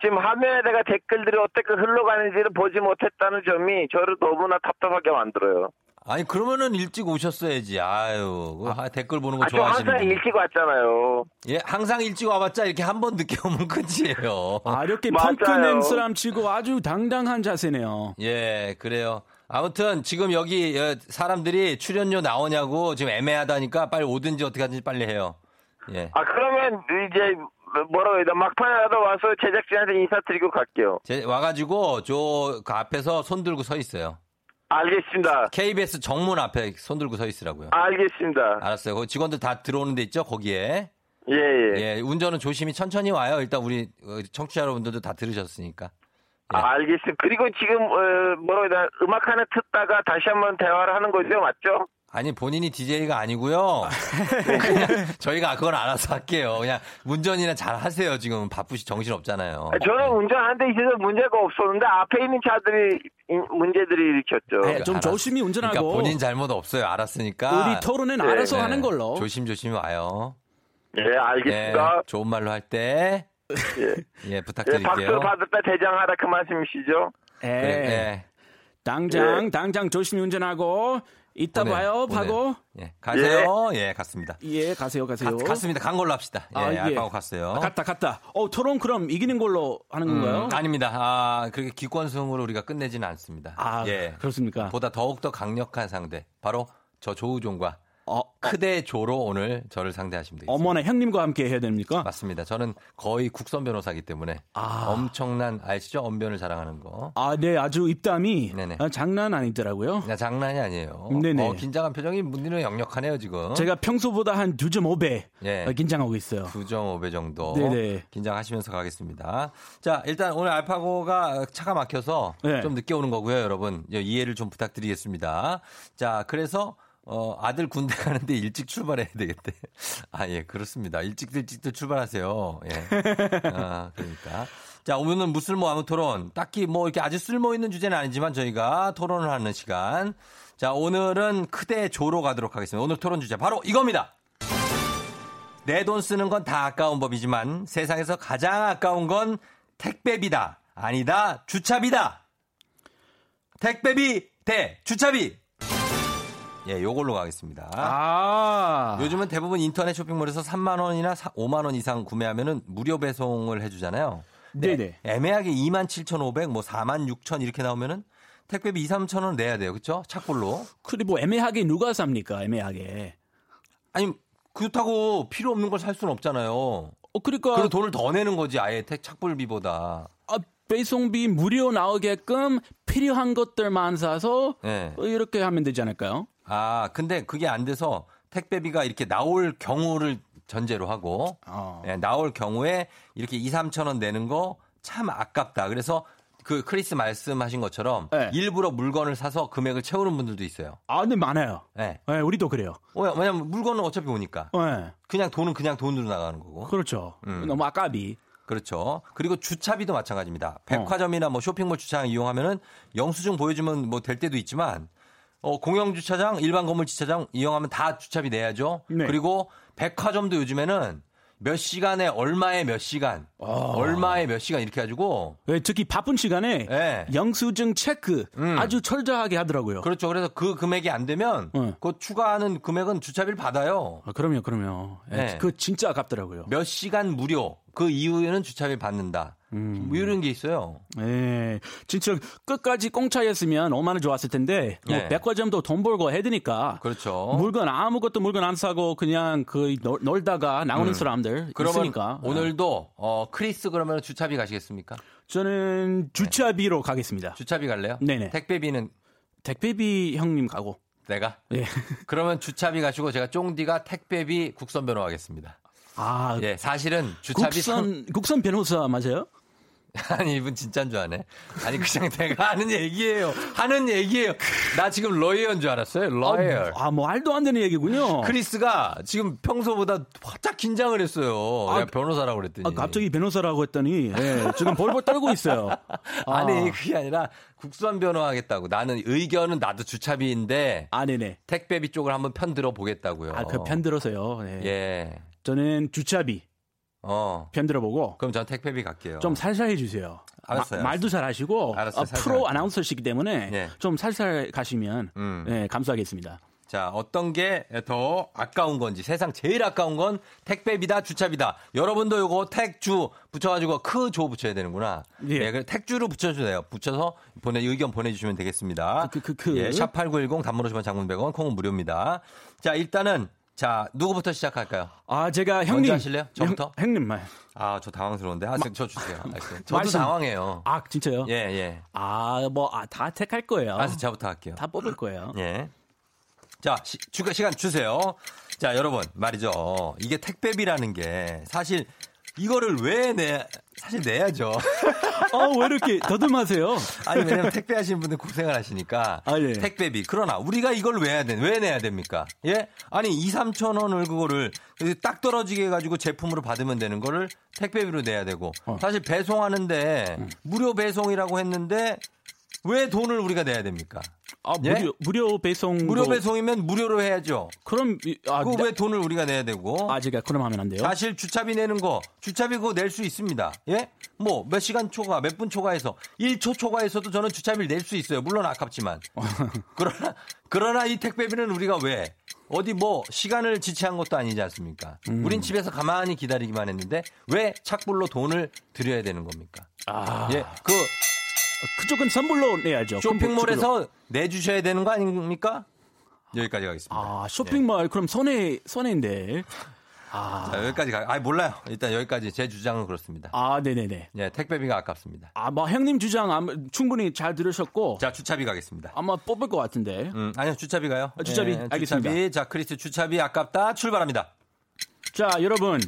지금 화면에다가 댓글들이 어떻게 흘러가는지를 보지 못했다는 점이 저를 너무나 답답하게 만들어요. 아니 그러면은 일찍 오셨어야지. 아유 아, 댓글 보는 거 아, 좋아하시는. 항상 일찍 왔잖아요. 예, 항상 일찍 와봤자 이렇게 한 번 늦게 오면 끝이에요. 아 이렇게 펑크낸 사람 치고 아주 당당한 자세네요. 예, 그래요. 아무튼 지금 여기 어, 사람들이 출연료 나오냐고 지금 애매하다니까 빨리 오든지 어떻게 하든지 빨리 해요. 예. 아 그러면 이제 뭐라고 해야 돼 막판에라도 와서 제작진한테 인사드리고 갈게요. 제, 와가지고 저 그 앞에서 손 들고 서 있어요. 알겠습니다. KBS 정문 앞에 손 들고 서 있으라고요. 알겠습니다. 알았어요. 직원들 다 들어오는 데 있죠? 거기에. 예, 예. 예, 운전은 조심히 천천히 와요. 일단 우리 어, 청취자 여러분들도 다 들으셨으니까. 예. 아, 알겠습니다. 그리고 지금 어, 뭐라고 해야 되나 음악 하나 듣다가 다시 한번 대화를 하는 거죠, 맞죠? 아니 본인이 DJ가 아니고요. 그냥 저희가 그건 알아서 할게요. 그냥 운전이나 잘 하세요. 지금 바쁘시 정신 없잖아요. 저는 운전하는 데 있어서 문제가 없었는데 앞에 있는 차들이 문제들이 일으켰죠. 네, 좀 알았, 조심히 운전하고. 그러니까 본인 잘못 없어요. 알았으니까. 우리 토론은 네, 알아서 네. 하는 걸로. 조심조심 와요. 예, 알겠습니다. 네, 좋은 말로 할 때. 예, 예 부탁드릴게요. 예, 박수 받을 때 대장하라 그 말씀이시죠? 예. 그래, 당장, 예. 당장 조심히 운전하고 이따 보내, 봐요, 파고. 예, 가세요. 예. 예, 갔습니다. 예, 가세요, 가세요. 가, 갔습니다. 간 걸로 합시다. 예, 아, 예. 알파고 갔어요. 아, 갔다, 갔다. 어, 토론 그럼 이기는 걸로 하는 건가요? 음, 아닙니다. 아, 그렇게 기권승으로 우리가 끝내지는 않습니다. 아, 예. 그렇습니까? 보다 더욱더 강력한 상대. 바로 저 조우종과 어, 크대 조로 오늘 저를 상대하시면 되겠습니다. 어머나 형님과 함께 해야 됩니까? 맞습니다. 저는 거의 국선 변호사기 때문에 아. 엄청난 아시죠? 언변을 자랑하는 거. 아, 네, 아주 입담이 네네. 아, 장난 아니더라고요. 네, 장난이 아니에요. 네네. 어, 긴장한 표정이 문디는 역력하네요 지금. 제가 평소보다 한 2.5배 예. 긴장하고 있어요. 2.5배 정도. 네네. 긴장하시면서 가겠습니다. 자, 일단 오늘 알파고가 차가 막혀서 네. 좀 늦게 오는 거고요, 여러분. 이해를 좀 부탁드리겠습니다. 자, 그래서 어, 아들 군대 가는데 일찍 출발해야 되겠대. 아, 예, 그렇습니다. 일찍 일찍도 출발하세요. 예. 아, 그러니까. 자, 오늘은 무쓸모 아무 토론. 딱히 뭐 이렇게 아주 쓸모 있는 주제는 아니지만 저희가 토론을 하는 시간. 자, 오늘은 크대 조로 가도록 하겠습니다. 오늘 토론 주제 바로 이겁니다. 내 돈 쓰는 건 다 아까운 법이지만 세상에서 가장 아까운 건 택배비다. 아니다. 주차비다. 택배비 대 주차비. 예, 요걸로 가겠습니다. 아. 요즘은 대부분 인터넷 쇼핑몰에서 3만 원이나 5만 원 이상 구매하면은 무료 배송을 해 주잖아요. 네, 네. 애매하게 2만 7,500, 뭐 4만 6천 이렇게 나오면은 택배비 2, 3천 원 내야 돼요. 그렇죠? 착불로. 그리고 뭐 애매하게 누가 삽니까? 애매하게. 아니, 그렇다고 필요 없는 걸 살 수는 없잖아요. 어, 그러니까. 그리고 돈을 더 내는 거지, 아예 택 착불비보다. 아, 배송비 무료 나오게끔 필요한 것들만 사서 네. 이렇게 하면 되지 않을까요? 아, 근데 그게 안 돼서 택배비가 이렇게 나올 경우를 전제로 하고 어. 예, 나올 경우에 이렇게 2, 3천 원 내는 거 참 아깝다. 그래서 그 크리스 말씀하신 것처럼 네. 일부러 물건을 사서 금액을 채우는 분들도 있어요. 아, 네 많아요. 네, 네 우리도 그래요. 왜냐면 물건은 어차피 오니까. 네. 그냥 돈은 그냥 돈으로 나가는 거고. 그렇죠. 음. 너무 아깝이. 그렇죠. 그리고 주차비도 마찬가지입니다. 백화점이나 뭐 쇼핑몰 주차장 이용하면은 영수증 보여주면 뭐 될 때도 있지만 어, 공영 주차장, 일반 건물 주차장 이용하면 다 주차비 내야죠. 네. 그리고 백화점도 요즘에는 몇 시간에 얼마에 몇 시간, 아. 얼마에 몇 시간 이렇게 해가지고 네, 특히 바쁜 시간에 네. 영수증 체크 음. 아주 철저하게 하더라고요. 그렇죠. 그래서 그 금액이 안 되면 네. 그 추가하는 금액은 주차비를 받아요. 아, 그럼요, 그럼요. 네. 그 진짜 아깝더라고요. 몇 시간 무료 그 이후에는 주차비 받는다. 음. 뭐 이런 게 있어요. 네. 진짜 끝까지 공차였으면 얼마나 좋았을 텐데 뭐 네. 백화점도 돈 벌고 해드니까. 그렇죠. 물건 아무것도 물건 안 사고 그냥 그 놀, 다가 나오는 음. 사람들 그러면 있으니까. 오늘도 어 크리스 그러면 주차비 가시겠습니까? 저는 주차비로 네. 가겠습니다. 주차비 갈래요? 네네. 택배비는 택배비 형님 가고. 내가? 예. 그러면 주차비 가시고 제가 쫑디가 택배비 국선 변호 하겠습니다. 아, 예, 사실은 주차비 국선 상... 국선 변호사 맞아요? 아니 이분 진짜인 줄 아네. 아니 그냥 내가 하는 얘기예요. 하는 얘기예요. 나 지금 lawyer인 줄 알았어요. lawyer. 아, 뭐 말도 안 되는 얘기군요. 크리스가 지금 평소보다 살짝 긴장을 했어요. 아, 변호사라고 그랬더니. 아, 갑자기 변호사라고 했더니 예, 지금 벌벌 떨고 있어요. 아. 니 그게 아니라 국선 변호하겠다고. 나는 의견은 나도 주차비인데. 아, 네네. 택배비 쪽을 한번 편 들어 보겠다고요. 아, 그 편 들어서요. 네. 예. 저는 주차비. 어. 편 들어 보고. 그럼 전 택배비 갈게요. 좀 살살 해주세요. 알았어요. 마, 말도 잘 하시고. 알았어요, 어, 프로 아나운서시기 때문에 네. 좀 살살 가시면 음. 네, 감사하겠습니다. 자, 어떤 게 더 아까운 건지 세상 제일 아까운 건 택배비다, 주차비다. 여러분도 요거 택주 붙여가지고 크조 붙여야 되는구나. 예. 네, 택주를 붙여주세요. 붙여서 보내 의견 보내주시면 되겠습니다. 그, 그, 그, 그. 예, 샵 8910 단문 오시면 장문 100원, 콩은 무료입니다. 자, 일단은 자, 누구부터 시작할까요? 아, 제가 형님. 하실래요? 저부터? 형, 님만 아, 저 당황스러운데. 아, 마, 저 주세요. 저도 말씀. 당황해요. 아, 진짜요? 예, 예. 아, 뭐, 아, 다 택할 거예요. 아, 저부터 할게요. 다 뽑을 거예요. 예. 자, 시, 주가 시간 주세요. 자, 여러분, 말이죠. 이게 택배비라는 게 사실 이거를 왜 내, 사실 내야죠. 어, 왜 이렇게 더듬하세요? 아니, 왜냐면 택배 하시는 분들 고생을 하시니까. 아, 예. 택배비. 그러나 우리가 이걸 왜 해야 돼? 왜 내야 됩니까? 예? 아니, 2, 3천 원을 그거를 딱 떨어지게 해가지고 제품으로 받으면 되는 거를 택배비로 내야 되고. 어. 사실 배송하는데 음. 무료 배송이라고 했는데 왜 돈을 우리가 내야 됩니까? 아, 예? 무료, 무료 배송. 무료 배송이면 무료로 해야죠. 그럼, 아, 그왜 돈을 우리가 내야 되고. 아, 제가 그럼 하면 안 돼요? 사실 주차비 내는 거, 주차비 그거 낼 수 있습니다. 예? 뭐, 몇 시간 초과, 몇 분 초과해서, 1초 초과해서도 저는 주차비를 낼 수 있어요. 물론 아깝지만. 그러나, 그러나 이 택배비는 우리가 왜, 어디 뭐, 시간을 지체한 것도 아니지 않습니까? 음. 우린 집에서 가만히 기다리기만 했는데, 왜 착불로 돈을 드려야 되는 겁니까? 아. 예, 그, 그쪽은 선불로 내야죠. 쇼핑몰에서 내주셔야 되는 거 아닙니까? 여기까지 가겠습니다. 아, 쇼핑몰 네. 그럼 손해 손해인데. 아. 자, 여기까지 가. 아, 몰라요. 일단 여기까지 제 주장은 그렇습니다. 아, 네네네. 네, 택배비가 아깝습니다. 아, 뭐 형님 주장 아마 충분히 잘 들으셨고. 자, 주차비 가겠습니다. 아마 뽑을 것 같은데. 음, 아니요, 주차비 가요. 아, 주차비. 네, 알겠습니다. 주차비. 자, 크리스 주차비 아깝다. 출발합니다. 자, 여러분.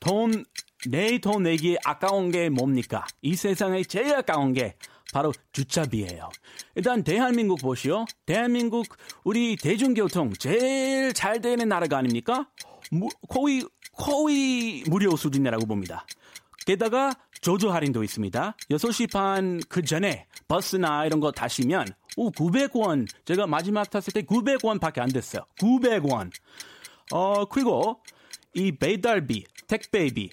돈, 내돈 내기 아까운 게 뭡니까? 이 세상에 제일 아까운 게 바로 주차비예요. 일단 대한민국 보시오. 대한민국 우리 대중교통 제일 잘 되는 나라가 아닙니까? 무, 거의 거의 무료 수준이라고 봅니다. 게다가 조조 할인도 있습니다. 6시 반 그 전에 버스나 이런 거 타시면 오 900원. 제가 마지막 탔을 때 900원밖에 안 됐어요. 900원. 어 그리고 이 배달비, 택배비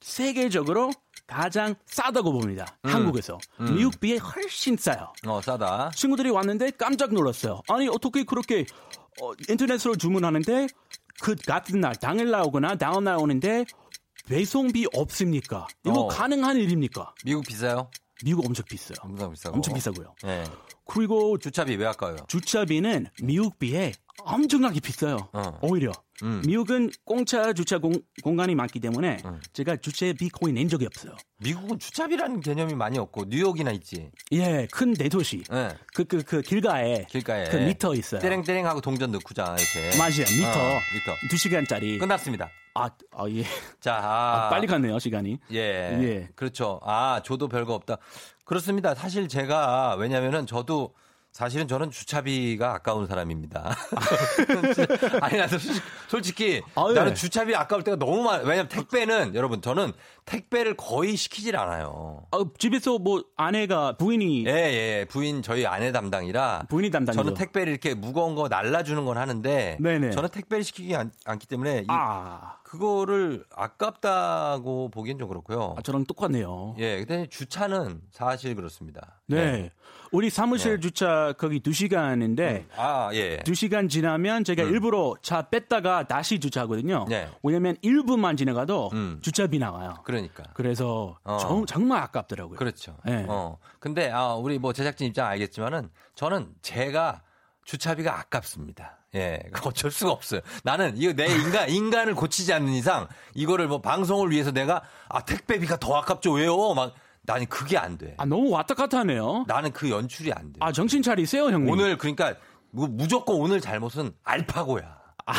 세계적으로 가장 싸다고 봅니다. 음. 한국에서. 음. 미국 비에 훨씬 싸요. 어, 싸다. 친구들이 왔는데 깜짝 놀랐어요. 아니, 어떻게 그렇게 어, 인터넷으로 주문하는데 그 같은 날, 당일 나오거나 다음 날 오는데 배송비 없습니까? 이거 어. 가능한 일입니까? 미국 비싸요? 미국 엄청 비싸요. 엄청 비싸고. 엄청 비싸고요. 네. 그리고 주차비 왜 아까워요? 주차비는 미국 비에 엄청나게 비싸요. 어. 오히려. 음. 미국은 공차 주차 공, 간이 많기 때문에 음. 제가 주차비 거의 낸 적이 없어요. 미국은 주차비라는 개념이 많이 없고 뉴욕이나 있지. 예, 큰 대도시. 네. 그, 그, 그 길가에. 길가에. 그 미터 있어요. 떼랭떼랭 하고 동전 넣고자 이렇게. 맞아요. 미터. 어, 미터. 두 시간짜리. 끝났습니다. 아, 아 예. 자, 아, 아, 빨리 갔네요, 시간이. 예. 예. 그렇죠. 아, 저도 별거 없다. 그렇습니다. 사실 제가 왜냐면은 저도 사실은 저는 주차비가 아까운 사람입니다. 아니, 나도 솔직히 아, 예. 나는 주차비 아까울 때가 너무 많아. 왜냐면 택배는 여러분 저는 택배를 거의 시키질 않아요. 아, 집에서 뭐 아내가 부인이 예, 예, 부인 저희 아내 담당이라 부인이 담당 저는 택배를 이렇게 무거운 거 날라주는 건 하는데 네네. 저는 택배를 시키지 않, 기 때문에 이, 아. 그거를 아깝다고 보기엔 좀 그렇고요. 아, 저랑 똑같네요. 예, 근데 주차는 사실 그렇습니다. 네. 네. 우리 사무실 네. 주차 거기 2시간인데 음. 아, 예. 2시간 지나면 제가 음. 일부러 차 뺐다가 다시 주차하거든요. 네. 왜냐면 1분만 지나가도 음. 주차비 나와요. 그러니까. 그래서 어. 정, 정말 아깝더라고요. 그렇죠. 네. 어. 근데 아, 우리 뭐 제작진 입장 알겠지만은 저는 제가 주차비가 아깝습니다. 예, 어쩔 수가 없어요. 나는 이거 내 인간 인간을 고치지 않는 이상 이거를 뭐 방송을 위해서 내가 아 택배비가 더 아깝죠 왜요? 막 나는 그게 안 돼. 아 너무 왔다 갔다 하네요. 나는 그 연출이 안 돼. 아 정신 차리세요 형님. 오늘 그러니까 무조건 오늘 잘못은 알파고야. 아.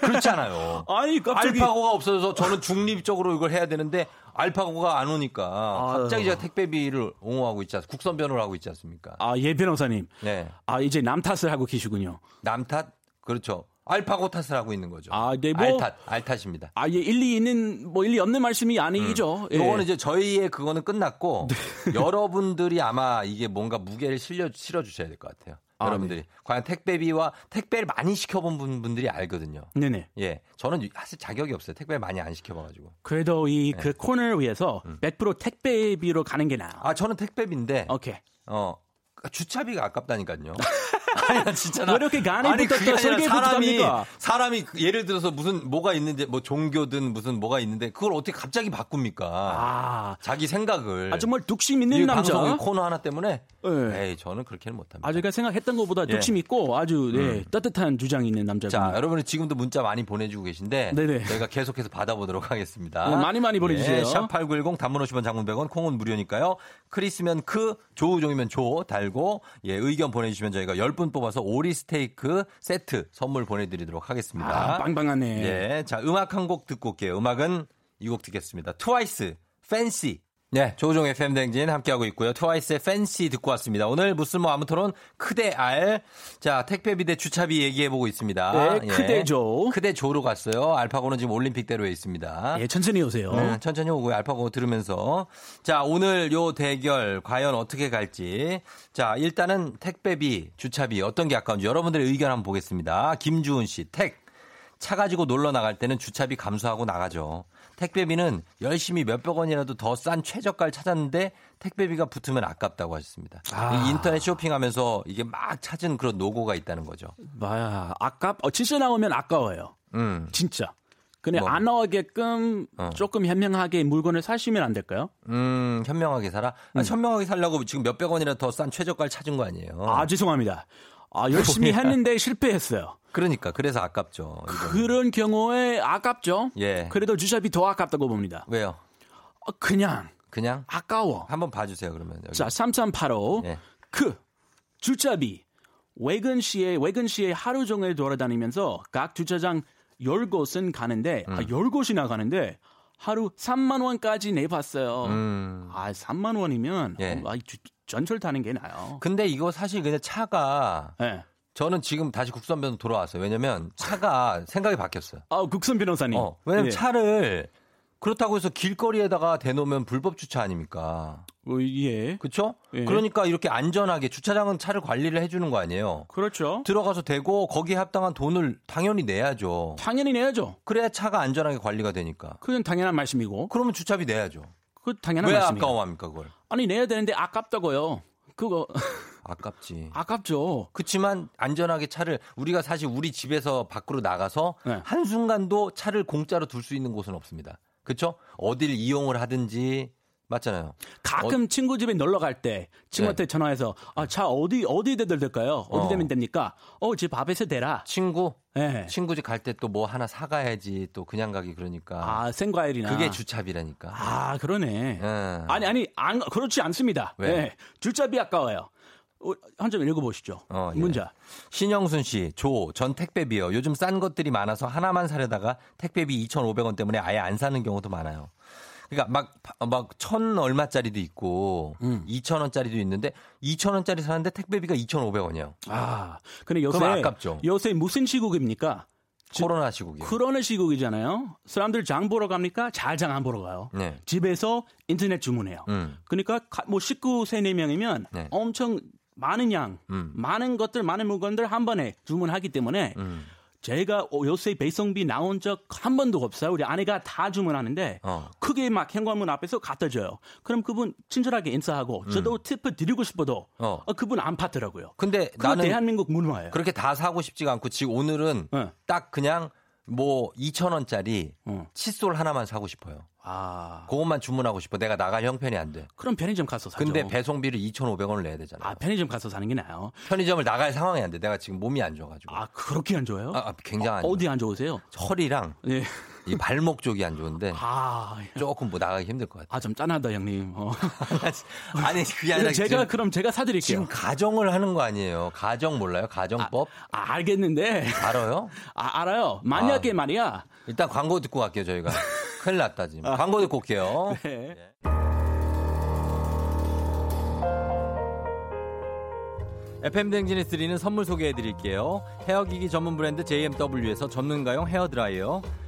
그렇잖아요. 아니 갑자기 알파고가 없어서 저는 중립적으로 이걸 해야 되는데 알파고가 안 오니까 아, 갑자기 제가 택배비를 옹호하고 있지 않습니까? 국선 변호를 하고 있지 않습니까? 아, 예 변호사님. 네. 아, 이제 남 탓을 하고 계시군요. 남 탓? 그렇죠. 알파고 탓을 하고 있는 거죠. 아, 네, 뭐. 알탓, 알탓입니다. 아, 예, 일리 있는, 뭐, 일리 없는 말씀이 아니죠. 음. 예. 요거는 이제 저희의 그거는 끝났고, 네. 여러분들이 아마 이게 뭔가 무게를 실려, 실어주셔야 될 것 같아요. 아, 여러분들이. 네. 과연 택배비와 택배를 많이 시켜본 분들이 알거든요. 네네. 예. 저는 사실 자격이 없어요. 택배 많이 안 시켜봐가지고. 그래도 이그 네. 코너를 위해서 음. 100% 택배비로 가는 게 나아. 아, 저는 택배비인데. 오케이. 어, 주차비가 아깝다니까요. 아니 진짜 나 이렇게 간이부터 사람이 사람이 예를 들어서 무슨 뭐가 있는데 뭐 종교든 무슨 뭐가 있는데 그걸 어떻게 갑자기 바꿉니까? 아 자기 생각을 아 정말 뚝심 있는 남자 코너 하나 때문에 네. 에이 저는 그렇게는 못합니다. 아 제가 생각했던 것보다 뚝심 예. 있고 아주 네, 음. 따뜻한 주장이 있는 남자. 자 여러분이 지금도 문자 많이 보내주고 계신데 네네. 저희가 계속해서 받아보도록 하겠습니다. 어, 많이 많이 보내주세요. 네, 샵8910 단문 50원 장문 100원 콩은 무료니까요. 크리스면 크 조우종이면 조 달고 예 의견 보내주시면 저희가 10분 뽑아서 오리 스테이크 세트 선물 보내드리도록 하겠습니다. 아, 빵빵하네. 예, 자 음악 한 곡 듣고 올게요. 음악은 이 곡 듣겠습니다. 트와이스 Fancy 네, 조종 FM 댕진 함께하고 있고요. 트와이스의 Fancy 듣고 왔습니다. 오늘 무슨 뭐 아무토론 크대 알. 자, 택배비 대 주차비 얘기해보고 있습니다. 네, 예. 크대조. 크대조로 갔어요. 알파고는 지금 올림픽대로에 있습니다. 예, 천천히 오세요. 네, 천천히 오고요. 알파고 들으면서. 자, 오늘 요 대결 과연 어떻게 갈지. 자, 일단은 택배비, 주차비 어떤 게 아까운지 여러분들의 의견 한번 보겠습니다. 김주은 씨, 택. 차 가지고 놀러 나갈 때는 주차비 감수하고 나가죠. 택배비는 열심히 몇백 원이라도 더 싼 최저가를 찾았는데 택배비가 붙으면 아깝다고 하셨습니다. 아. 인터넷 쇼핑하면서 이게 막 찾은 그런 노고가 있다는 거죠. 아, 아깝, 어, 진짜 나오면 아까워요. 음. 진짜. 근데 뭐. 안 나오게끔 어. 조금 현명하게 물건을 사시면 안 될까요? 음, 현명하게 살아? 음. 아, 현명하게 살려고 지금 몇백 원이라 더 싼 최저가를 찾은 거 아니에요? 아, 죄송합니다. 아, 열심히 했는데 실패했어요. 그러니까 그래서 아깝죠. 이거는. 그런 경우에 아깝죠. 예. 그래도 주차비 더 아깝다고 봅니다. 왜요? 어, 그냥 그냥 아까워. 한번 봐주세요 그러면. 여기. 자, 3385. 예. 그 주차비 외근 시에 외근 시에 하루 종일 돌아다니면서 각 주차장 열 곳은 가는데 아, 음. 아, 열 곳이나 가는데 하루 3만 원까지 내봤어요. 음. 아, 3만 원이면 예. 어, 아, 전철 타는 게 나요. 근데 이거 사실 그냥 차가 예. 저는 지금 다시 국선 변호 돌아왔어요. 왜냐면 차가 생각이 바뀌었어요. 아, 국선 변호사님. 어, 왜냐면 예. 차를 그렇다고 해서 길거리에다가 대놓으면 불법 주차 아닙니까? 어, 예. 그렇죠? 예. 그러니까 이렇게 안전하게 주차장은 차를 관리를 해주는 거 아니에요? 그렇죠. 들어가서 대고 거기에 합당한 돈을 당연히 내야죠. 당연히 내야죠. 그래야 차가 안전하게 관리가 되니까. 그건 당연한 말씀이고. 그러면 주차비 내야죠. 그 당연한. 왜 아까워합니까 그걸? 아니 내야 되는데 아깝다고요. 그거 아깝지. 아깝죠. 그렇지만 안전하게 차를 우리가 사실 우리 집에서 밖으로 나가서 네. 한 순간도 차를 공짜로 둘 수 있는 곳은 없습니다. 그렇죠? 어딜 이용을 하든지 맞잖아요. 가끔 어... 친구 집에 놀러 갈 때 친구한테 네. 전화해서 아, 차 어디 어디 대들 될까요? 어디 어. 되면 됩니까? 어, 집 앞에서 대라. 친구? 네. 친구 집 갈 때 또 뭐 하나 사 가야지 또 그냥 가기 그러니까. 아, 생과일이나. 그게 주차비라니까. 아, 그러네. 네. 아니 아니 안 그렇지 않습니다. 왜? 네. 주차비 아까워요. 어, 한점 읽어보시죠. 어, 예. 문자. 신영순 씨, 조, 전 택배비요. 요즘 싼 것들이 많아서 하나만 사려다가 택배비 2,500원 때문에 아예 안 사는 경우도 많아요. 그러니까 막, 막, 천 얼마짜리도 있고, 음. 2천 원짜리도 있는데, 2천 원짜리 사는데 택배비가 2,500원이요. 아, 근데 요새. 아깝죠. 요새 무슨 시국입니까? 코로나 시국이요. 코로나 시국이잖아요. 사람들 장 보러 갑니까? 잘장안 보러 가요. 네. 집에서 인터넷 주문해요. 음. 그러니까 뭐 식구 3, 4명이면 네. 엄청 많은 양, 음. 많은 것들, 많은 물건들 한 번에 주문하기 때문에 음. 제가 요새 배송비 나온 적 한 번도 없어요. 우리 아내가 다 주문하는데 어. 크게 막 현관문 앞에서 갖다 줘요. 그럼 그분 친절하게 인사하고 음. 저도 팁을 드리고 싶어도 어. 어, 그분 안 받더라고요. 근데 나는 대한민국 문화예요. 그렇게 다 사고 싶지가 않고 지금 오늘은 네. 딱 그냥 뭐 2천 원짜리 어. 칫솔 하나만 사고 싶어요. 아. 그것만 주문하고 싶어. 내가 나갈 형편이 안 돼. 그럼 편의점 가서 사죠. 근데 배송비를 2,500원을 내야 되잖아. 아, 편의점 가서 사는 게 나아요. 편의점을 나갈 상황이 안 돼. 내가 지금 몸이 안 좋아가지고. 아, 그렇게 안 좋아요? 아, 굉장히 안 어, 어디 안 좋으세요? 허리랑. 네. 이 발목 쪽이 안 좋은데 아, 조금 뭐 나가기 힘들 것 같아요. 아, 좀 짠하다, 형님. 어. 아니, 그게 아니라 제가 그럼 제가 사드릴게요. 지금 가정을 하는 거 아니에요. 가정 몰라요? 가정법? 아, 아 알겠는데. 알아요? 아, 알아요. 만약에 아, 말이야. 일단 광고 듣고 갈게요, 저희가. 큰일 났다, 지금. 아. 광고 듣고 올게요. 네. FM 댕진이 드리는 선물 소개해 드릴게요. 헤어기기 전문 브랜드 JMW에서 전문가용 헤어드라이어.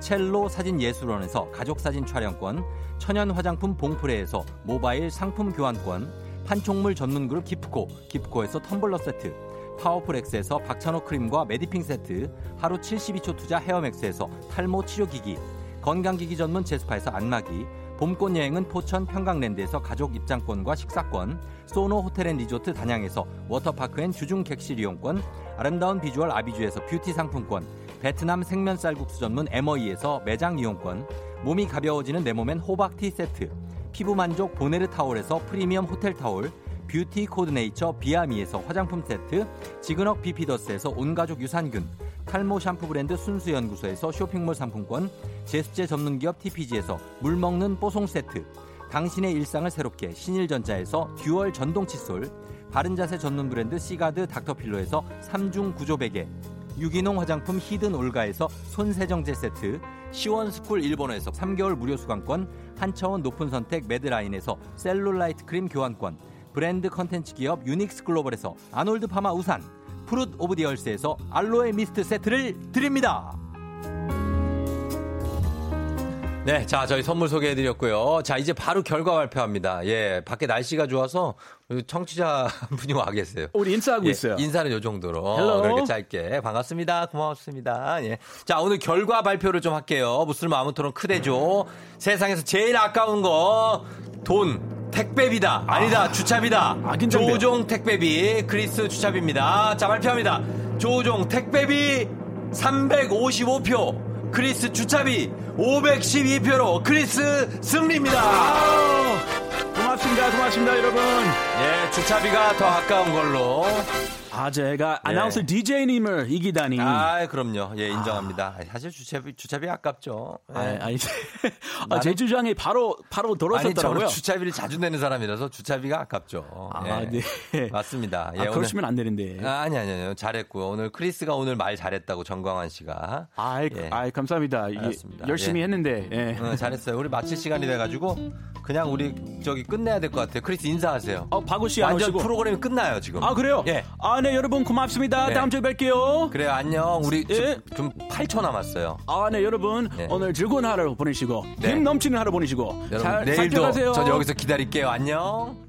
첼로 사진 예술원에서 가족사진 촬영권, 천연 화장품 봉프레에서 모바일 상품 교환권, 판촉물 전문 그룹 기프코, 기프코에서 텀블러 세트, 파워풀 엑스에서 박찬호 크림과 메디핑 세트, 하루 72초 투자 헤어맥스에서 탈모 치료기기, 건강기기 전문 제스파에서 안마기, 봄꽃 여행은 포천 평강랜드에서 가족 입장권과 식사권, 소노 호텔 앤 리조트 단양에서 워터파크 and 주중 객실 이용권, 아름다운 비주얼 아비주에서 뷰티 상품권, 베트남 생면 쌀국수 전문 에머이에서 매장 이용권, 몸이 가벼워지는 내 몸엔 호박티 세트, 피부 만족 보네르 타올에서 프리미엄 호텔 타올, 뷰티 코드네이처 비아미에서 화장품 세트, 지근억 비피더스에서 온가족 유산균, 탈모 샴푸 브랜드 순수연구소에서 쇼핑몰 상품권, 제습제 전문 기업 TPG에서 물 먹는 뽀송 세트, 당신의 일상을 새롭게 신일전자에서 듀얼 전동 칫솔, 바른 자세 전문 브랜드 시가드 닥터필로에서 3중 구조 베개, 유기농 화장품 히든 올가에서 손세정제 세트, 시원스쿨 일본에서 3개월 무료 수강권, 한차원 높은 선택 매드라인에서 셀룰라이트 크림 교환권, 브랜드 컨텐츠 기업 유닉스 글로벌에서 아놀드 파마 우산, Fruit of the Earth에서 알로에 미스트 세트를 드립니다. 네, 자, 저희 선물 소개해드렸고요. 자, 이제 바로 결과 발표합니다. 예, 밖에 날씨가 좋아서 청취자 한 분이 와 계세요. 우리 인사하고 예, 있어요. 인사는 요 정도로. Hello. 그렇게 짧게. 반갑습니다. 고맙습니다. 예. 자, 오늘 결과 발표를 좀 할게요. 무쓸모 아무 토론 크대죠. 세상에서 제일 아까운 거, 돈. 택배비다. 아니다. 아, 주차비다. 조종 택배비. 크리스 주차비입니다. 자, 발표합니다. 조종 택배비 355표. 크리스 주차비 512표로 크리스 승리입니다. 아, 고맙습니다. 고맙습니다, 여러분. 예, 주차비가 더 아까운 걸로. 아, 제가 예. 아나운서 DJ님을 이기다니. 아, 그럼요. 예, 인정합니다. 아. 사실 주차비, 주차비 아깝죠. 예. 아, 아니, 아, 제 주장이 바로, 바로 돌아섰더라고요. 아니, 주차비를 자주 내는 사람이라서 주차비가 아깝죠. 아, 예. 네. 맞습니다. 예, 아, 그러시면 안 되는데. 아, 아니, 아니, 아니. 잘했고요. 오늘 크리스가 오늘 말 잘했다고 정광환 씨가. 아, 예. 아 감사합니다. 예, 열심히 했는데. 예. 응, 잘했어요. 우리 마칠 시간이 돼가지고 그냥 우리 저기 끝내야 될 것 같아요. 크리스 인사하세요. 어, 박우 씨 완전 프로그램이 끝나요, 지금. 아, 그래요? 예. 아, 네. 네, 여러분 고맙습니다. 네. 다음 주에 뵐게요. 그래요, 안녕. 우리 예. 좀 8초 남았어요. 아, 네, 여러분 네. 오늘 즐거운 하루 보내시고 네. 힘 넘치는 하루 보내시고 여러분, 잘 내일도 저 여기서 기다릴게요. 안녕.